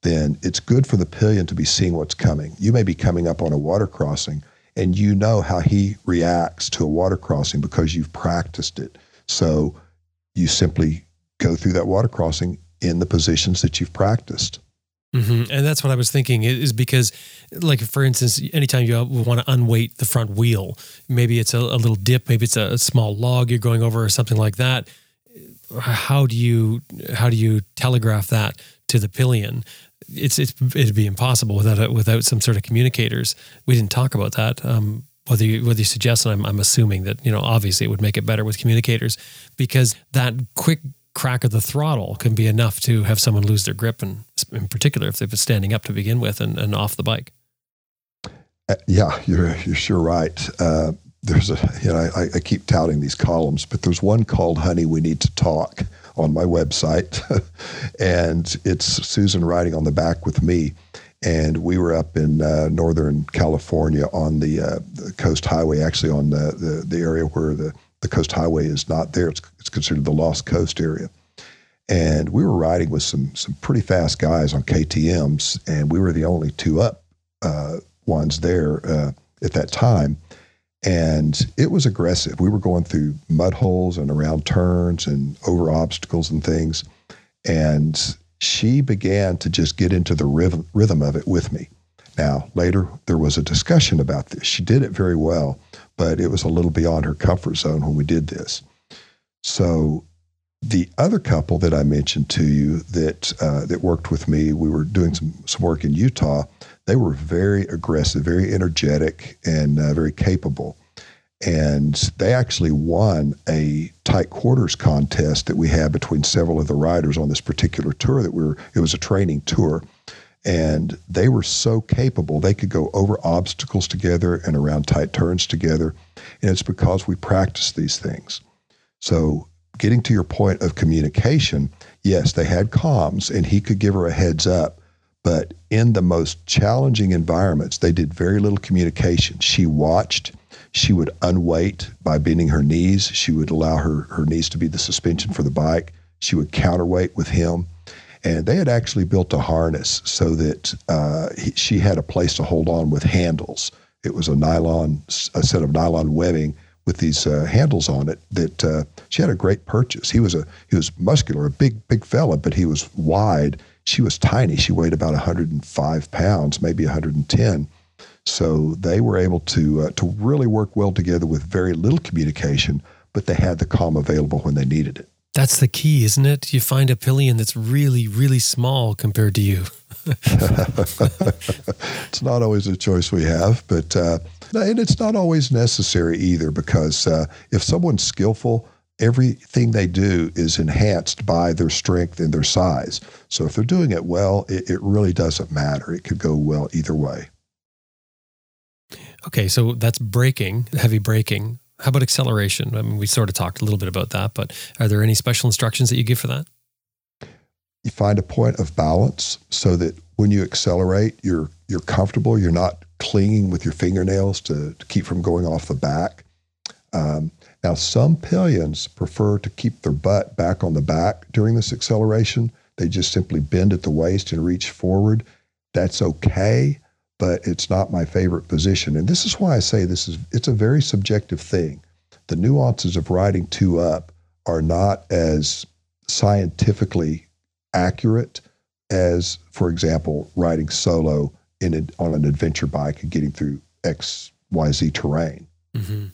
then it's good for the pillion to be seeing what's coming. You may be coming up on a water crossing and you know how he reacts to a water crossing because you've practiced it. So you simply go through that water crossing in the positions that you've practiced. Mm-hmm. And that's what I was thinking is because, like, for instance, anytime you want to unweight the front wheel, maybe it's a, a little dip, maybe it's a, a small log you're going over or something like that. How do you how do you telegraph that to the pillion it's, it's it'd be impossible without a, without some sort of communicators. We didn't talk about that. Um, whether you whether you suggest, and I'm, I'm assuming that you know obviously it would make it better with communicators because that quick crack of the throttle can be enough to have someone lose their grip, and in particular if they've been standing up to begin with and, and off the bike. Uh, yeah, you're you're sure right. Uh, there's a you know I, I keep touting these columns, but there's one called "Honey, We Need to Talk." On my website. [laughs] and it's Susan riding on the back with me. And we were up in uh, Northern California on the, uh, the, Coast Highway, actually on the, the, the, area where the, the Coast Highway is not there. It's, it's considered the Lost Coast area. And we were riding with some, some pretty fast guys on KTMs, and we were the only two up uh, ones there uh, at that time and it was aggressive. We were going through mud holes and around turns and over obstacles and things. And she began to just get into the rhythm, of it with me. Now, later, there was a discussion about this. She did it very well, but it was a little beyond her comfort zone when we did this. So, the other couple that I mentioned to you that uh, that worked with me, we were doing some, some work in Utah they were very aggressive, very energetic, and uh, very capable. And they actually won a tight quarters contest that we had between several of the riders on this particular tour. That we were, it was a training tour, and they were so capable they could go over obstacles together and around tight turns together. And it's because we practice these things. So getting to your point of communication, yes, they had comms and he could give her a heads up. But in the most challenging environments, they did very little communication. She watched. She would unweight by bending her knees. She would allow her, her knees to be the suspension for the bike. She would counterweight with him. And they had actually built a harness so that uh, he, she had a place to hold on with handles. It was a nylon, a set of nylon webbing with these uh, handles on it. That uh, she had a great purchase. He was a he was muscular, a big big fella, but he was wide. She was tiny. She weighed about 105 pounds, maybe 110. So they were able to uh, to really work well together with very little communication, but they had the comm available when they needed it. That's the key, isn't it? You find a pillion that's really, really small compared to you. [laughs] it's not always a choice we have, but uh, and it's not always necessary either because uh, if someone's skillful, everything they do is enhanced by their strength and their size. So if they're doing it well, it, it really doesn't matter. It could go well either way. Okay, so that's braking, heavy braking. How about acceleration? I mean, we sort of talked a little bit about that, but are there any special instructions that you give for that? You find a point of balance so that when you accelerate, you're you're comfortable. You're not clinging with your fingernails to, to keep from going off the back. Um, now, some pillions prefer to keep their butt back on the back during this acceleration. They just simply bend at the waist and reach forward. That's okay but it's not my favorite position. And this is why I say this is it's a very subjective thing. The nuances of riding two up are not as scientifically accurate as, for example, riding solo in a, on an adventure bike and getting through X Y Z terrain. Mm-hmm.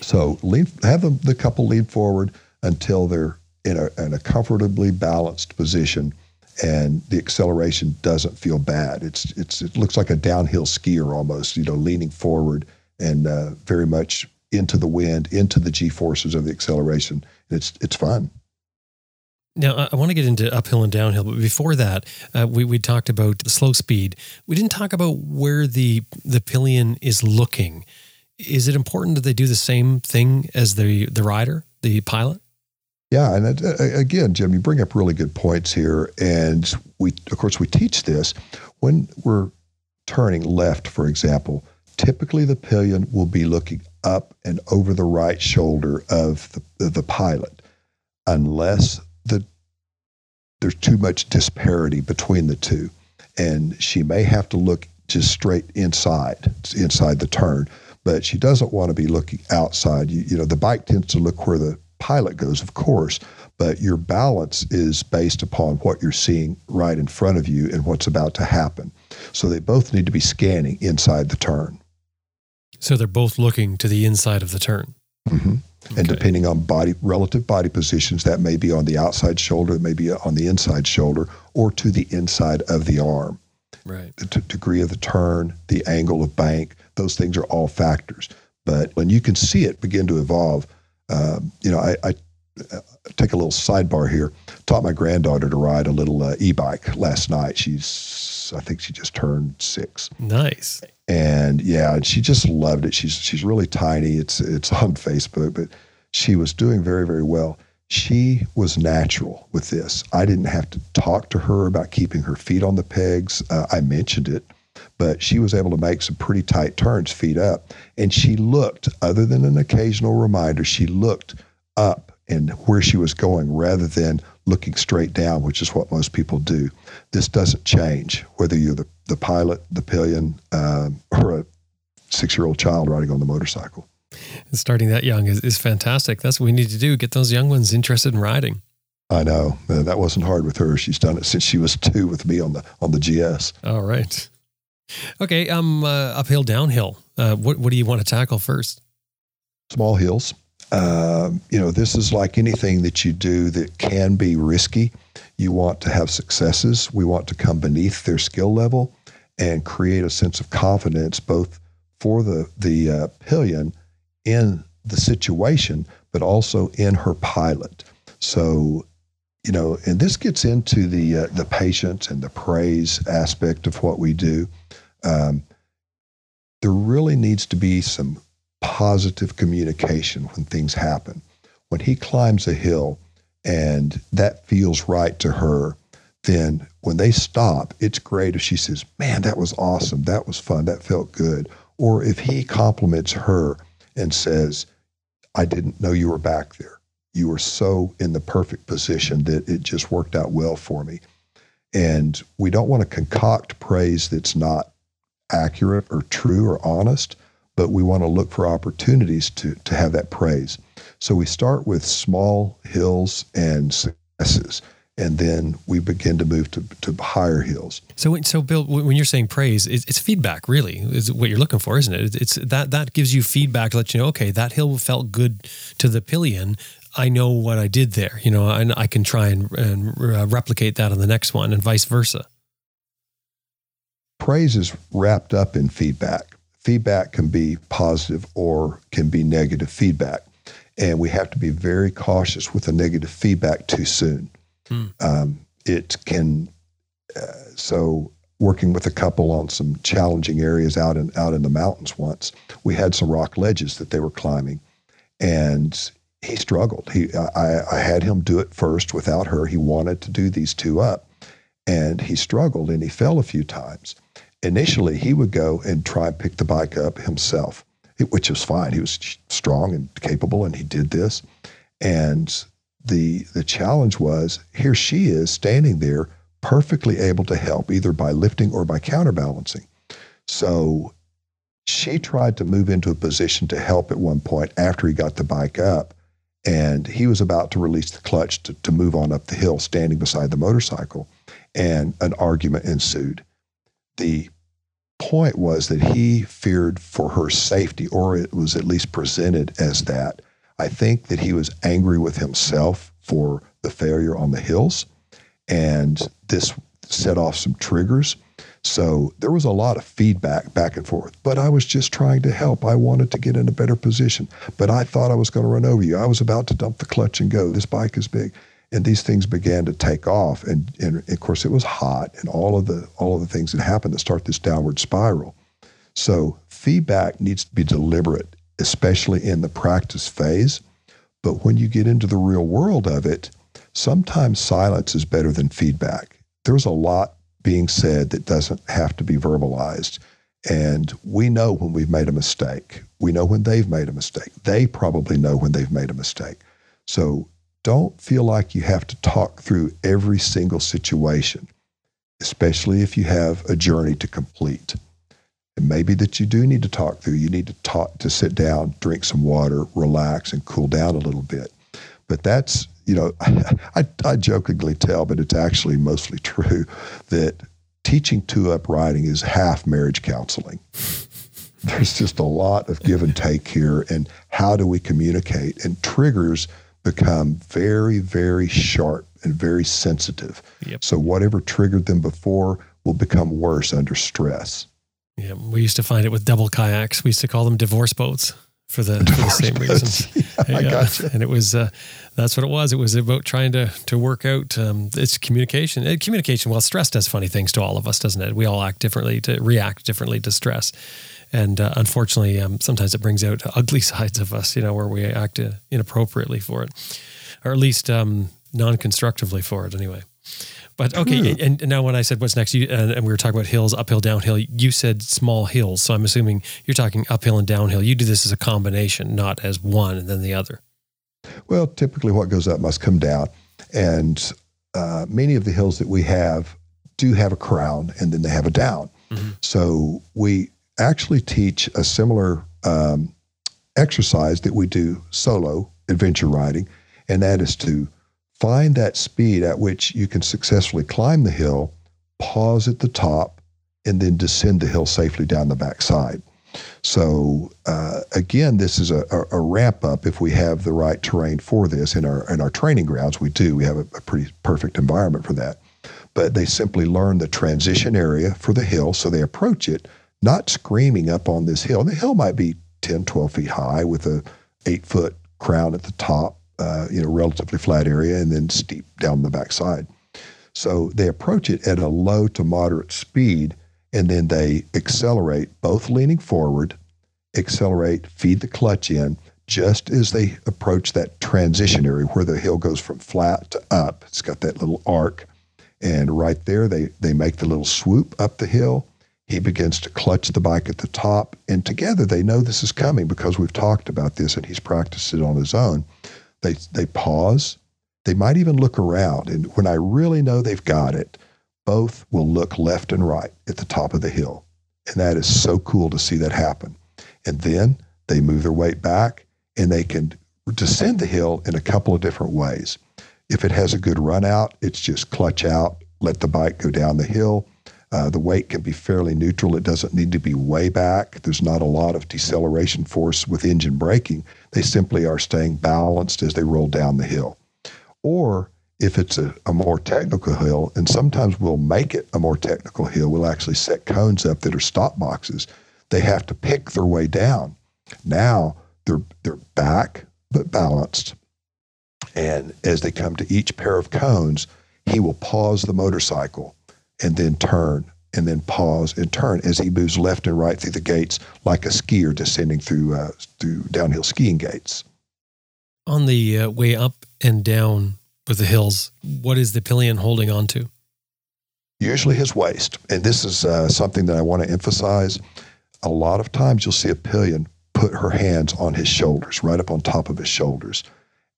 So lean, have the, the couple lean forward until they're in a, in a comfortably balanced position and the acceleration doesn't feel bad. It's it's it looks like a downhill skier almost, you know, leaning forward and uh, very much into the wind, into the g forces of the acceleration. It's it's fun. Now, I want to get into uphill and downhill, but before that, uh, we, we talked about slow speed. We didn't talk about where the, the pillion is looking. Is it important that they do the same thing as the, the rider, the pilot? Yeah, and uh, again, Jim, you bring up really good points here, and we, of course, we teach this when we're turning left, for example. Typically, the pillion will be looking up and over the right shoulder of the, the pilot, unless the there's too much disparity between the two, and she may have to look just straight inside, inside the turn, but she doesn't want to be looking outside. You, you know, the bike tends to look where the pilot goes, of course, but your balance is based upon what you're seeing right in front of you and what's about to happen. So they both need to be scanning inside the turn. So they're both looking to the inside of the turn. Mm-hmm. Okay. And depending on body relative body positions, that may be on the outside shoulder, it may be on the inside shoulder, or to the inside of the arm. Right. The t- degree of the turn, the angle of bank, those things are all factors. But when you can see it begin to evolve, uh, you know, I, I, uh, take a little sidebar here. Taught my granddaughter to ride a little uh, e-bike last night. She's, I think she just turned six. Nice. And yeah, she just loved it. She's she's really tiny. It's it's on [laughs] Facebook, but she was doing very very well. She was natural with this. I didn't have to talk to her about keeping her feet on the pegs. Uh, I mentioned it, but she was able to make some pretty tight turns feet up. And she looked, other than an occasional reminder, she looked up and where she was going rather than looking straight down, which is what most people do. This doesn't change whether you're the, the pilot, the pillion, uh, or a six year old child riding on the motorcycle. Starting that young is, is fantastic. That's what we need to do get those young ones interested in riding. I know uh, that wasn't hard with her. She's done it since she was two with me on the on the GS. All right. Okay, um, uh, uphill, downhill. Uh, what what do you want to tackle first? Small hills. Uh, you know, this is like anything that you do that can be risky. You want to have successes. We want to come beneath their skill level and create a sense of confidence, both for the the uh, pillion in the situation, but also in her pilot. So, you know, and this gets into the uh, the patience and the praise aspect of what we do um, there really needs to be some positive communication when things happen. when he climbs a hill and that feels right to her, then when they stop, it's great if she says, Man, that was awesome. That was fun. That felt good. Or if he compliments her and says, I didn't know you were back there. You were so in the perfect position that it just worked out well for me. And we don't want to concoct praise that's not accurate or true or honest, but we want to look for opportunities to, to have that praise. So we start with small hills and successes and then we begin to move to, to higher hills. So, so Bill, when you're saying praise, it's, it's, feedback. Really, is what you're looking for, isn't it? It's that that gives you feedback to let you know, okay, that hill felt good to the pillion. I know what I did there, you know, and I can try and, and uh, replicate that on the next one, and vice versa. Praise is wrapped up in feedback. Feedback can be positive or can be negative feedback, and we have to be very cautious with the negative feedback too soon Hmm. Um, it can, uh, so working with a couple on some challenging areas out in out in the mountains once, we had some rock ledges that they were climbing, and he struggled. He I, I had him do it first without her. He wanted to do these two up, and he struggled and he fell a few times. Initially, he would go and try and pick the bike up himself, which was fine. He was strong and capable, and he did this. And the the challenge was here she is standing there perfectly able to help either by lifting or by counterbalancing so she tried to move into a position to help at one point after he got the bike up and he was about to release the clutch to, to move on up the hill standing beside the motorcycle and an argument ensued the point was that he feared for her safety or it was at least presented as that I think that he was angry with himself for the failure on the hills, and this set off some triggers. So there was a lot of feedback back and forth. But I was just trying to help. I wanted to get in a better position. But I thought I was going to run over you. I was about to dump the clutch and go. This bike is big. And these things began to take off. And, and of course it was hot and all of the all of the things that happened to start this downward spiral. So feedback needs to be deliberate especially in the practice phase. But when you get into the real world of it, sometimes silence is better than feedback. There's a lot being said that doesn't have to be verbalized. And we know when we've made a mistake. We know when they've made a mistake. They probably know when they've made a mistake. So don't feel like you have to talk through every single situation, especially if you have a journey to complete. And maybe that you do need to talk through. You need to talk to sit down, drink some water, relax, and cool down a little bit. But that's, you know, [laughs] I, I jokingly tell, but it's actually mostly true that teaching two up riding is half marriage counseling. [laughs] There's just a lot of give and take here. And how do we communicate? And triggers become very, very sharp and very sensitive. Yep. So whatever triggered them before will become worse under stress. Yeah, we used to find it with double kayaks. We used to call them divorce boats for the, [laughs] for the same reasons. [laughs] yeah, I gotcha. And it was uh, that's what it was. It was about trying to to work out um, it's communication. Uh, communication. Well, stress does funny things to all of us, doesn't it? We all act differently to react differently to stress, and uh, unfortunately, um, sometimes it brings out ugly [laughs] sides of us. You know, where we act uh, inappropriately for it, or at least um, non-constructively for it. Anyway. But okay, hmm. and now when I said what's next, you, and, and, we were talking about hills, uphill, downhill. You said small hills, so I'm assuming you're talking uphill and downhill. You do this as a combination, not as one and then the other. Well, typically, what goes up must come down, and uh, many of the hills that we have do have a crown, and then they have a down. Mm-hmm. So we actually teach a similar um, exercise that we do solo adventure riding, and that is to find that speed at which you can successfully climb the hill, pause at the top, and then descend the hill safely down the backside. So uh, again, this is a, a, a, ramp up if we have the right terrain for this in our in our training grounds. We do. We have a, a pretty perfect environment for that. But they simply learn the transition area for the hill, so they approach it not screaming up on this hill. The hill might be 10, 12 feet high with a eight foot crown at the top uh, you know, relatively flat area and then steep down the backside. So they approach it at a low to moderate speed and then they accelerate, both leaning forward, accelerate, feed the clutch in, just as they approach that transition area where the hill goes from flat to up, it's got that little arc. And right there, they, they make the little swoop up the hill. He begins to clutch the bike at the top. And together, they know this is coming because we've talked about this and he's practiced it on his own. They, they pause. They might even look around. And when I really know they've got it, both will look left and right at the top of the hill. And that is so cool to see that happen. And then they move their weight back and they can descend the hill in a couple of different ways. If it has a good run out, it's just clutch out, let the bike go down the hill. Uh, the weight can be fairly neutral. It doesn't need to be way back. There's not a lot of deceleration force with engine braking. They simply are staying balanced as they roll down the hill. Or if it's a, a, more technical hill, and sometimes we'll make it a more technical hill, we'll actually set cones up that are stop boxes. They have to pick their way down. Now they're they're back but balanced. And as they come to each pair of cones, he will pause the motorcycle and then turn and then pause and turn as he moves left and right through the gates like a skier descending through uh, through downhill skiing gates. On the uh, way up and down with the hills, what is the pillion holding on to? Usually his waist, and this is uh, something that I want to emphasize. A lot of times you'll see a pillion put her hands on his shoulders, right up on top of his shoulders.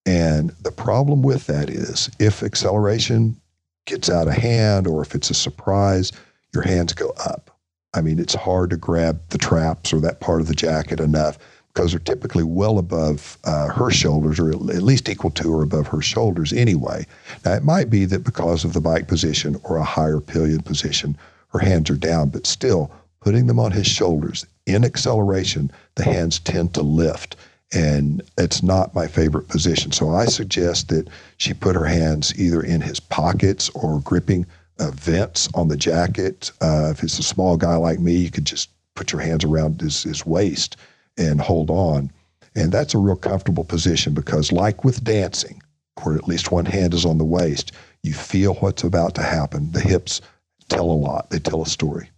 And the problem with that is if acceleration gets out of hand or if it's a surprise, your hands go up. I mean, it's hard to grab the traps or that part of the jacket enough because they're typically well above uh, her shoulders or at least equal to or above her shoulders anyway. Now, it might be that because of the bike position or a higher pillion position, her hands are down, but still putting them on his shoulders in acceleration, the hands tend to lift. And it's not my favorite position. So I suggest that she put her hands either in his pockets or gripping uh, vents on the jacket. Uh, if it's a small guy like me, you could just put your hands around his, his waist and hold on. And that's a real comfortable position because, like with dancing, where at least one hand is on the waist, you feel what's about to happen. The hips tell a lot, they tell a story.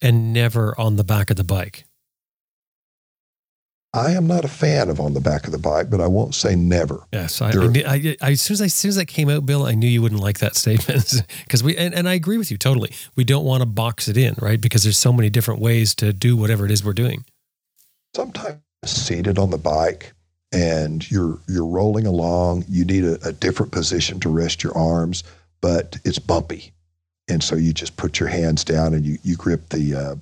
And never on the back of the bike. I am not a fan of on the back of the bike, but I won't say never. Yes, I, I, I, I, as soon as I, as soon as that came out, Bill, I knew you wouldn't like that [laughs] statement because we and, and I agree with you totally. We don't want to box it in, right? Because there's so many different ways to do whatever it is we're doing. Sometimes seated on the bike and you're you're rolling along, you need a, a different position to rest your arms, but it's bumpy, and so you just put your hands down and you you grip the uh,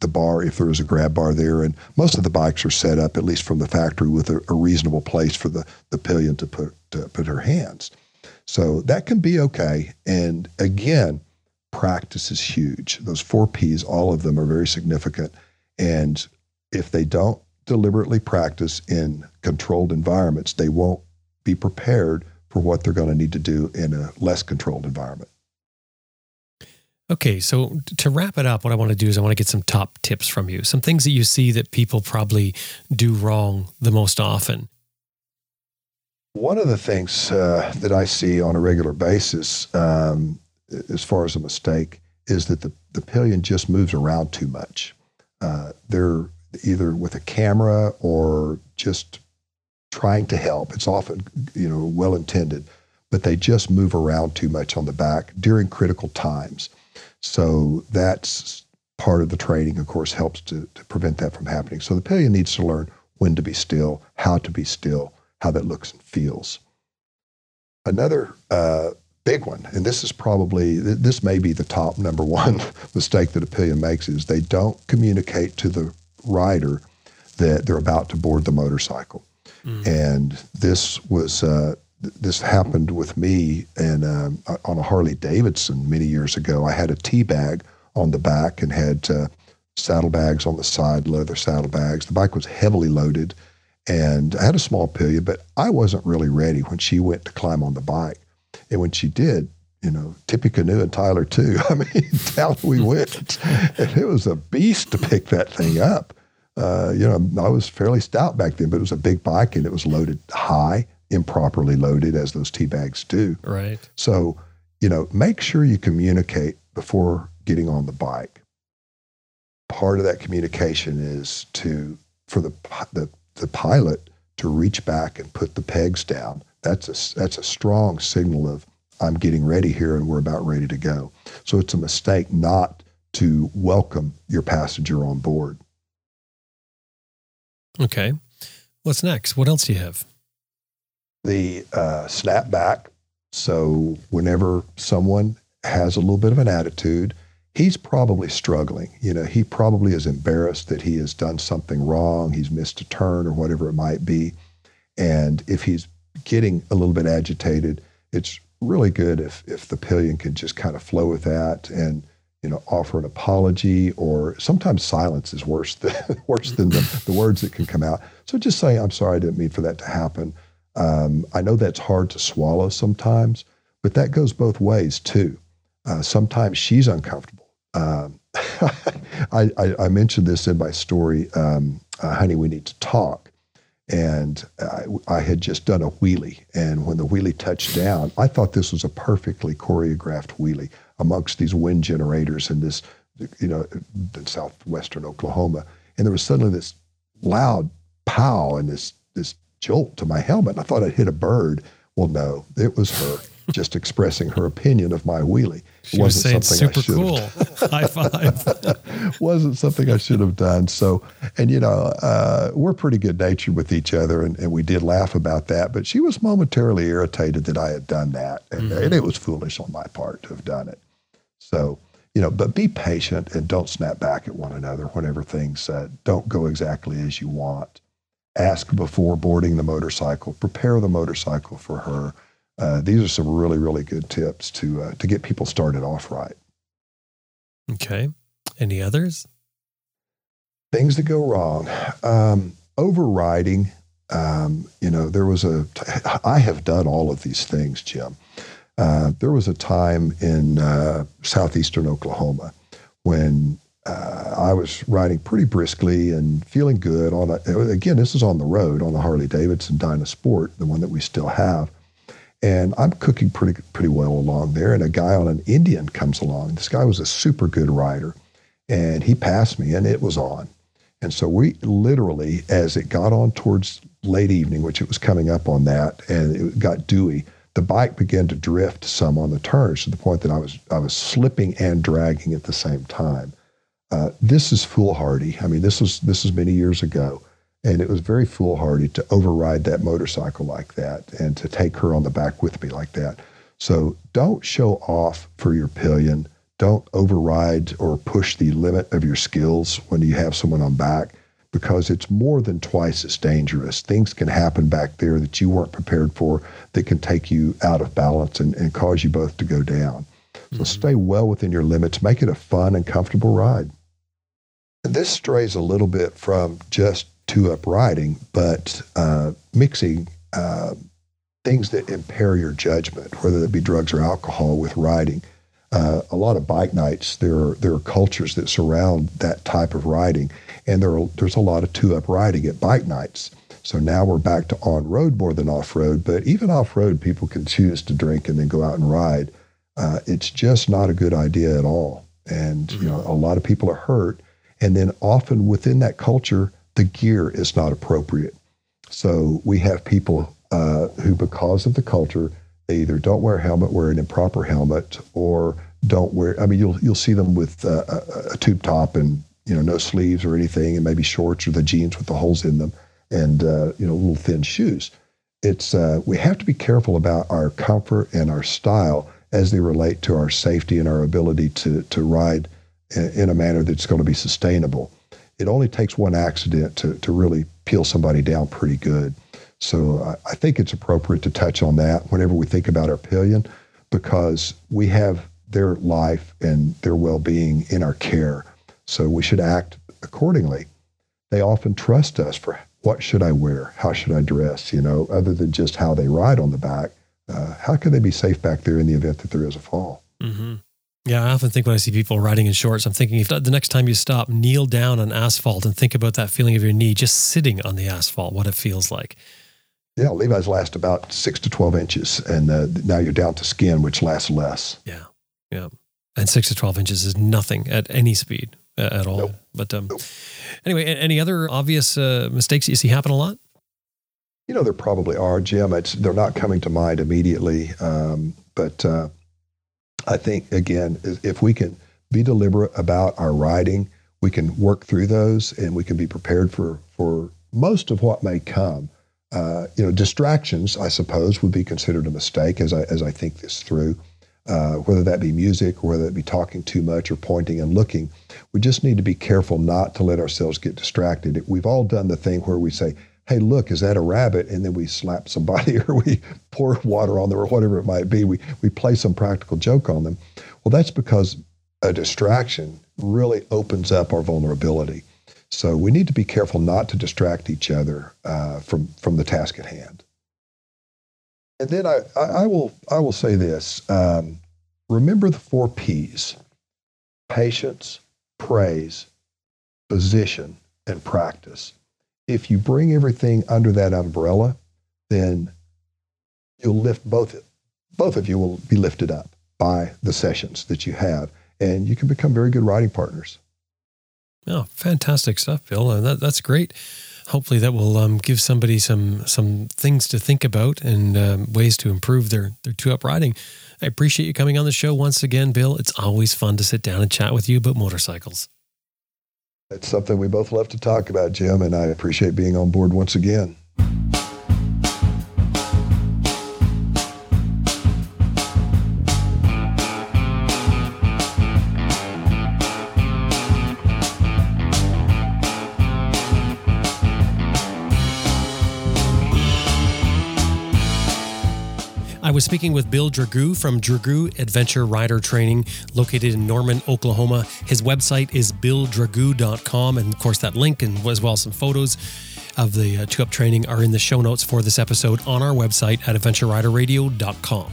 the bar if there is a grab bar there. And most of the bikes are set up, at least from the factory, with a, a reasonable place for the, the pillion to put to put her hands. So that can be okay. And again, practice is huge. Those four P's, all of them are very significant. And if they don't deliberately practice in controlled environments, they won't be prepared for what they're going to need to do in a less controlled environment. Okay, so to wrap it up, what I want to do is I want to get some top tips from you, some things that you see that people probably do wrong the most often. One of the things uh, that I see on a regular basis, um, as far as a mistake, is that the, the pillion just moves around too much. Uh, they're either with a camera or just trying to help. It's often, you know, well intended, but they just move around too much on the back during critical times. So that's part of the training, of course, helps to, to prevent that from happening. So the pillion needs to learn when to be still, how to be still, how that looks and feels. Another uh, big one, and this is probably, this may be the top number one [laughs] mistake that a pillion makes, is they don't communicate to the rider that they're about to board the motorcycle. Mm. And this was uh, this happened with me and um, on a Harley Davidson many years ago. I had a T-bag on the back and had uh, saddlebags on the side, leather saddlebags. The bike was heavily loaded, and I had a small pillion, but I wasn't really ready when she went to climb on the bike. And when she did, you know, Tippecanoe and Tyler too. [laughs] I mean, down we went, and it was a beast to pick that thing up. Uh, you know, I was fairly stout back then, but it was a big bike and it was loaded high improperly loaded as those T-bags do. Right. So, you know, make sure you communicate before getting on the bike. Part of that communication is to for the the the pilot to reach back and put the pegs down. That's a, that's a strong signal of I'm getting ready here and we're about ready to go. So it's a mistake not to welcome your passenger on board. Okay. What's next? What else do you have? The uh, snapback. So whenever someone has a little bit of an attitude, he's probably struggling. You know, he probably is embarrassed that he has done something wrong, he's missed a turn or whatever it might be. And if he's getting a little bit agitated, it's really good if if the pillion can just kind of flow with that and you know offer an apology or sometimes silence is worse [laughs] than worse than the, the words that can come out. So just say I'm sorry, I didn't mean for that to happen. Um, I know that's hard to swallow sometimes, but that goes both ways too. Uh, sometimes she's uncomfortable. Um, [laughs] I, I, I, mentioned this in my story, um, uh, Honey, We Need to Talk. And I, I, had just done a wheelie. And when the wheelie touched down, I thought this was a perfectly choreographed wheelie amongst these wind generators in this, you know, southwestern Oklahoma. And there was suddenly this loud pow and this, this jolt to my helmet. I thought I'd hit a bird. Well, no, it was her [laughs] just expressing her opinion of my wheelie. She was saying super cool. [laughs] High five. [laughs] wasn't something I should have done. So, and you know, uh, we're pretty good natured with each other, and, and, we did laugh about that. But she was momentarily irritated that I had done that, and, mm-hmm. and it was foolish on my part to have done it. So, you know, but be patient and don't snap back at one another whenever things uh, don't go exactly as you want. Ask before boarding the motorcycle. Prepare the motorcycle for her uh, these are some really, really good tips to uh, to get people started off right. Okay. Any others? Things that go wrong. Um, overriding. Um, you know, there was a. I have done all of these things, Jim. Uh, there was a time in uh, southeastern Oklahoma when uh, I was riding pretty briskly and feeling good on a, again, this is on the road on the Harley Davidson Dynasport, the one that we still have. And I'm cooking pretty pretty well along there. And a guy on an Indian comes along. This guy was a super good rider, and he passed me, and it was on. And so we literally, as it got on towards late evening, which it was coming up on that, and it got dewy, the bike began to drift some on the turns to the point that I was I was slipping and dragging at the same time. Uh, this is foolhardy. I mean, this was this was many years ago. And it was very foolhardy to override that motorcycle like that and to take her on the back with me like that. So don't show off for your pillion. Don't override or push the limit of your skills when you have someone on back because it's more than twice as dangerous. Things can happen back there that you weren't prepared for that can take you out of balance and, and cause you both to go down. So mm-hmm. stay well within your limits. Make it a fun and comfortable ride. This strays a little bit from just two up riding, but uh, mixing uh, things that impair your judgment, whether it be drugs or alcohol, with riding. Uh, a lot of bike nights, there are there are cultures that surround that type of riding, and there are, there's a lot of two up riding at bike nights. So now we're back to on road more than off road, but even off road, people can choose to drink and then go out and ride. Uh, it's just not a good idea at all, and you know a lot of people are hurt, and then often within that culture, the gear is not appropriate. So we have people uh, who, because of the culture, they either don't wear a helmet, wear an improper helmet, or don't wear. I mean, you'll you'll see them with uh, a, a, tube top and you know no sleeves or anything, and maybe shorts or the jeans with the holes in them, and uh, you know little thin shoes. It's uh, we have to be careful about our comfort and our style as they relate to our safety and our ability to to ride in, a manner that's going to be sustainable it only takes one accident to, to really peel somebody down pretty good. So I, I think it's appropriate to touch on that whenever we think about our pillion because we have their life and their well being in our care. So we should act accordingly. They often trust us for what should I wear? How should I dress? You know, other than just how they ride on the back. Uh, how can they be safe back there in the event that there is a fall? Mm-hmm. Yeah, I often think when I see people riding in shorts, I'm thinking if the next time you stop, kneel down on asphalt and think about that feeling of your knee just sitting on the asphalt, what it feels like. Yeah, Levi's last about six to 12 inches, and uh, now you're down to skin, which lasts less. Yeah, yeah. And six to 12 inches is nothing at any speed uh, at all. Nope. But um, nope. Anyway, any other obvious uh, mistakes you see happen a lot? You know, there probably are, Jim. It's, they're not coming to mind immediately. Um, but uh, I think, again, if we can be deliberate about our writing, we can work through those and we can be prepared for, for most of what may come. Uh, you know, distractions, I suppose, would be considered a mistake as I, as I think this through. Uh, whether that be music or whether it be talking too much or pointing and looking. We just need to be careful not to let ourselves get distracted. We've all done the thing where we say, hey, look, is that a rabbit? And then we slap somebody [laughs] or we pour water on them or whatever it might be. We, we play some practical joke on them. Well, that's because a distraction really opens up our vulnerability. So we need to be careful not to distract each other uh, from, from the task at hand. And then I, I, I will I will say this: um, remember the four P's: patience, praise, position, and practice. If you bring everything under that umbrella, then you'll lift both both of you will be lifted up by the sessions that you have, and you can become very good riding partners. Oh, fantastic stuff, Bill. Uh, that, that's great hopefully that will um, give somebody some some things to think about and um, ways to improve their their two up riding. I appreciate you coming on the show once again, Bill. It's always fun to sit down and chat with you about motorcycles. It's something we both love to talk about, Jim, and I appreciate being on board once again. Was speaking with Bill Dragoo from Dragoo Adventure Rider Training, located in Norman, Oklahoma. His website is billdragoo.com. And of course, that link and as well as some photos of the uh, two up training are in the show notes for this episode on our website at adventureriderradio.com.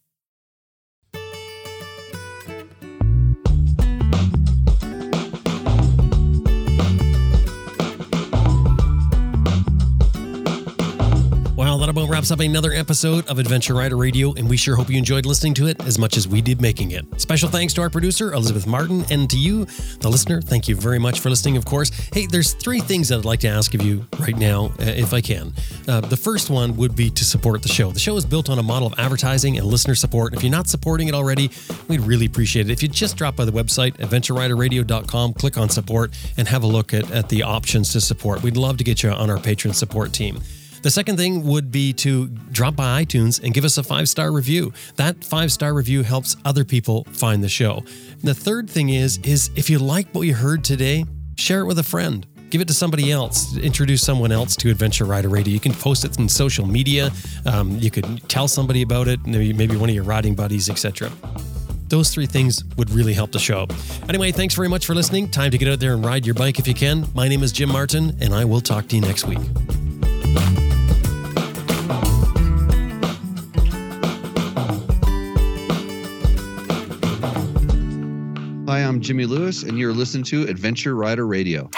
About wraps up another episode of Adventure Rider Radio, and we sure hope you enjoyed listening to it as much as we did making it. Special thanks to our producer, Elizabeth Martin, and to you, the listener. Thank you very much for listening, of course. Hey, there's three things that I'd like to ask of you right now, uh, if I can. Uh, the first one would be to support the show. The show is built on a model of advertising and listener support. If you're not supporting it already, we'd really appreciate it. If you just drop by the website, adventureriderradio.com, click on support, and have a look at, at the options to support. We'd love to get you on our patron support team. The second thing would be to drop by iTunes and give us a five star review. That five star review helps other people find the show. The third thing is is if you like what you heard today, share it with a friend. Give it to somebody else. Introduce someone else to Adventure Rider Radio. You can post it in social media. Um, you could tell somebody about it. Maybe maybe one of your riding buddies, etc. Those three things would really help the show. Anyway, thanks very much for listening. Time to get out there and ride your bike if you can. My name is Jim Martin, and I will talk to you next week. Hi, I'm Jimmy Lewis, and you're listening to Adventure Rider Radio.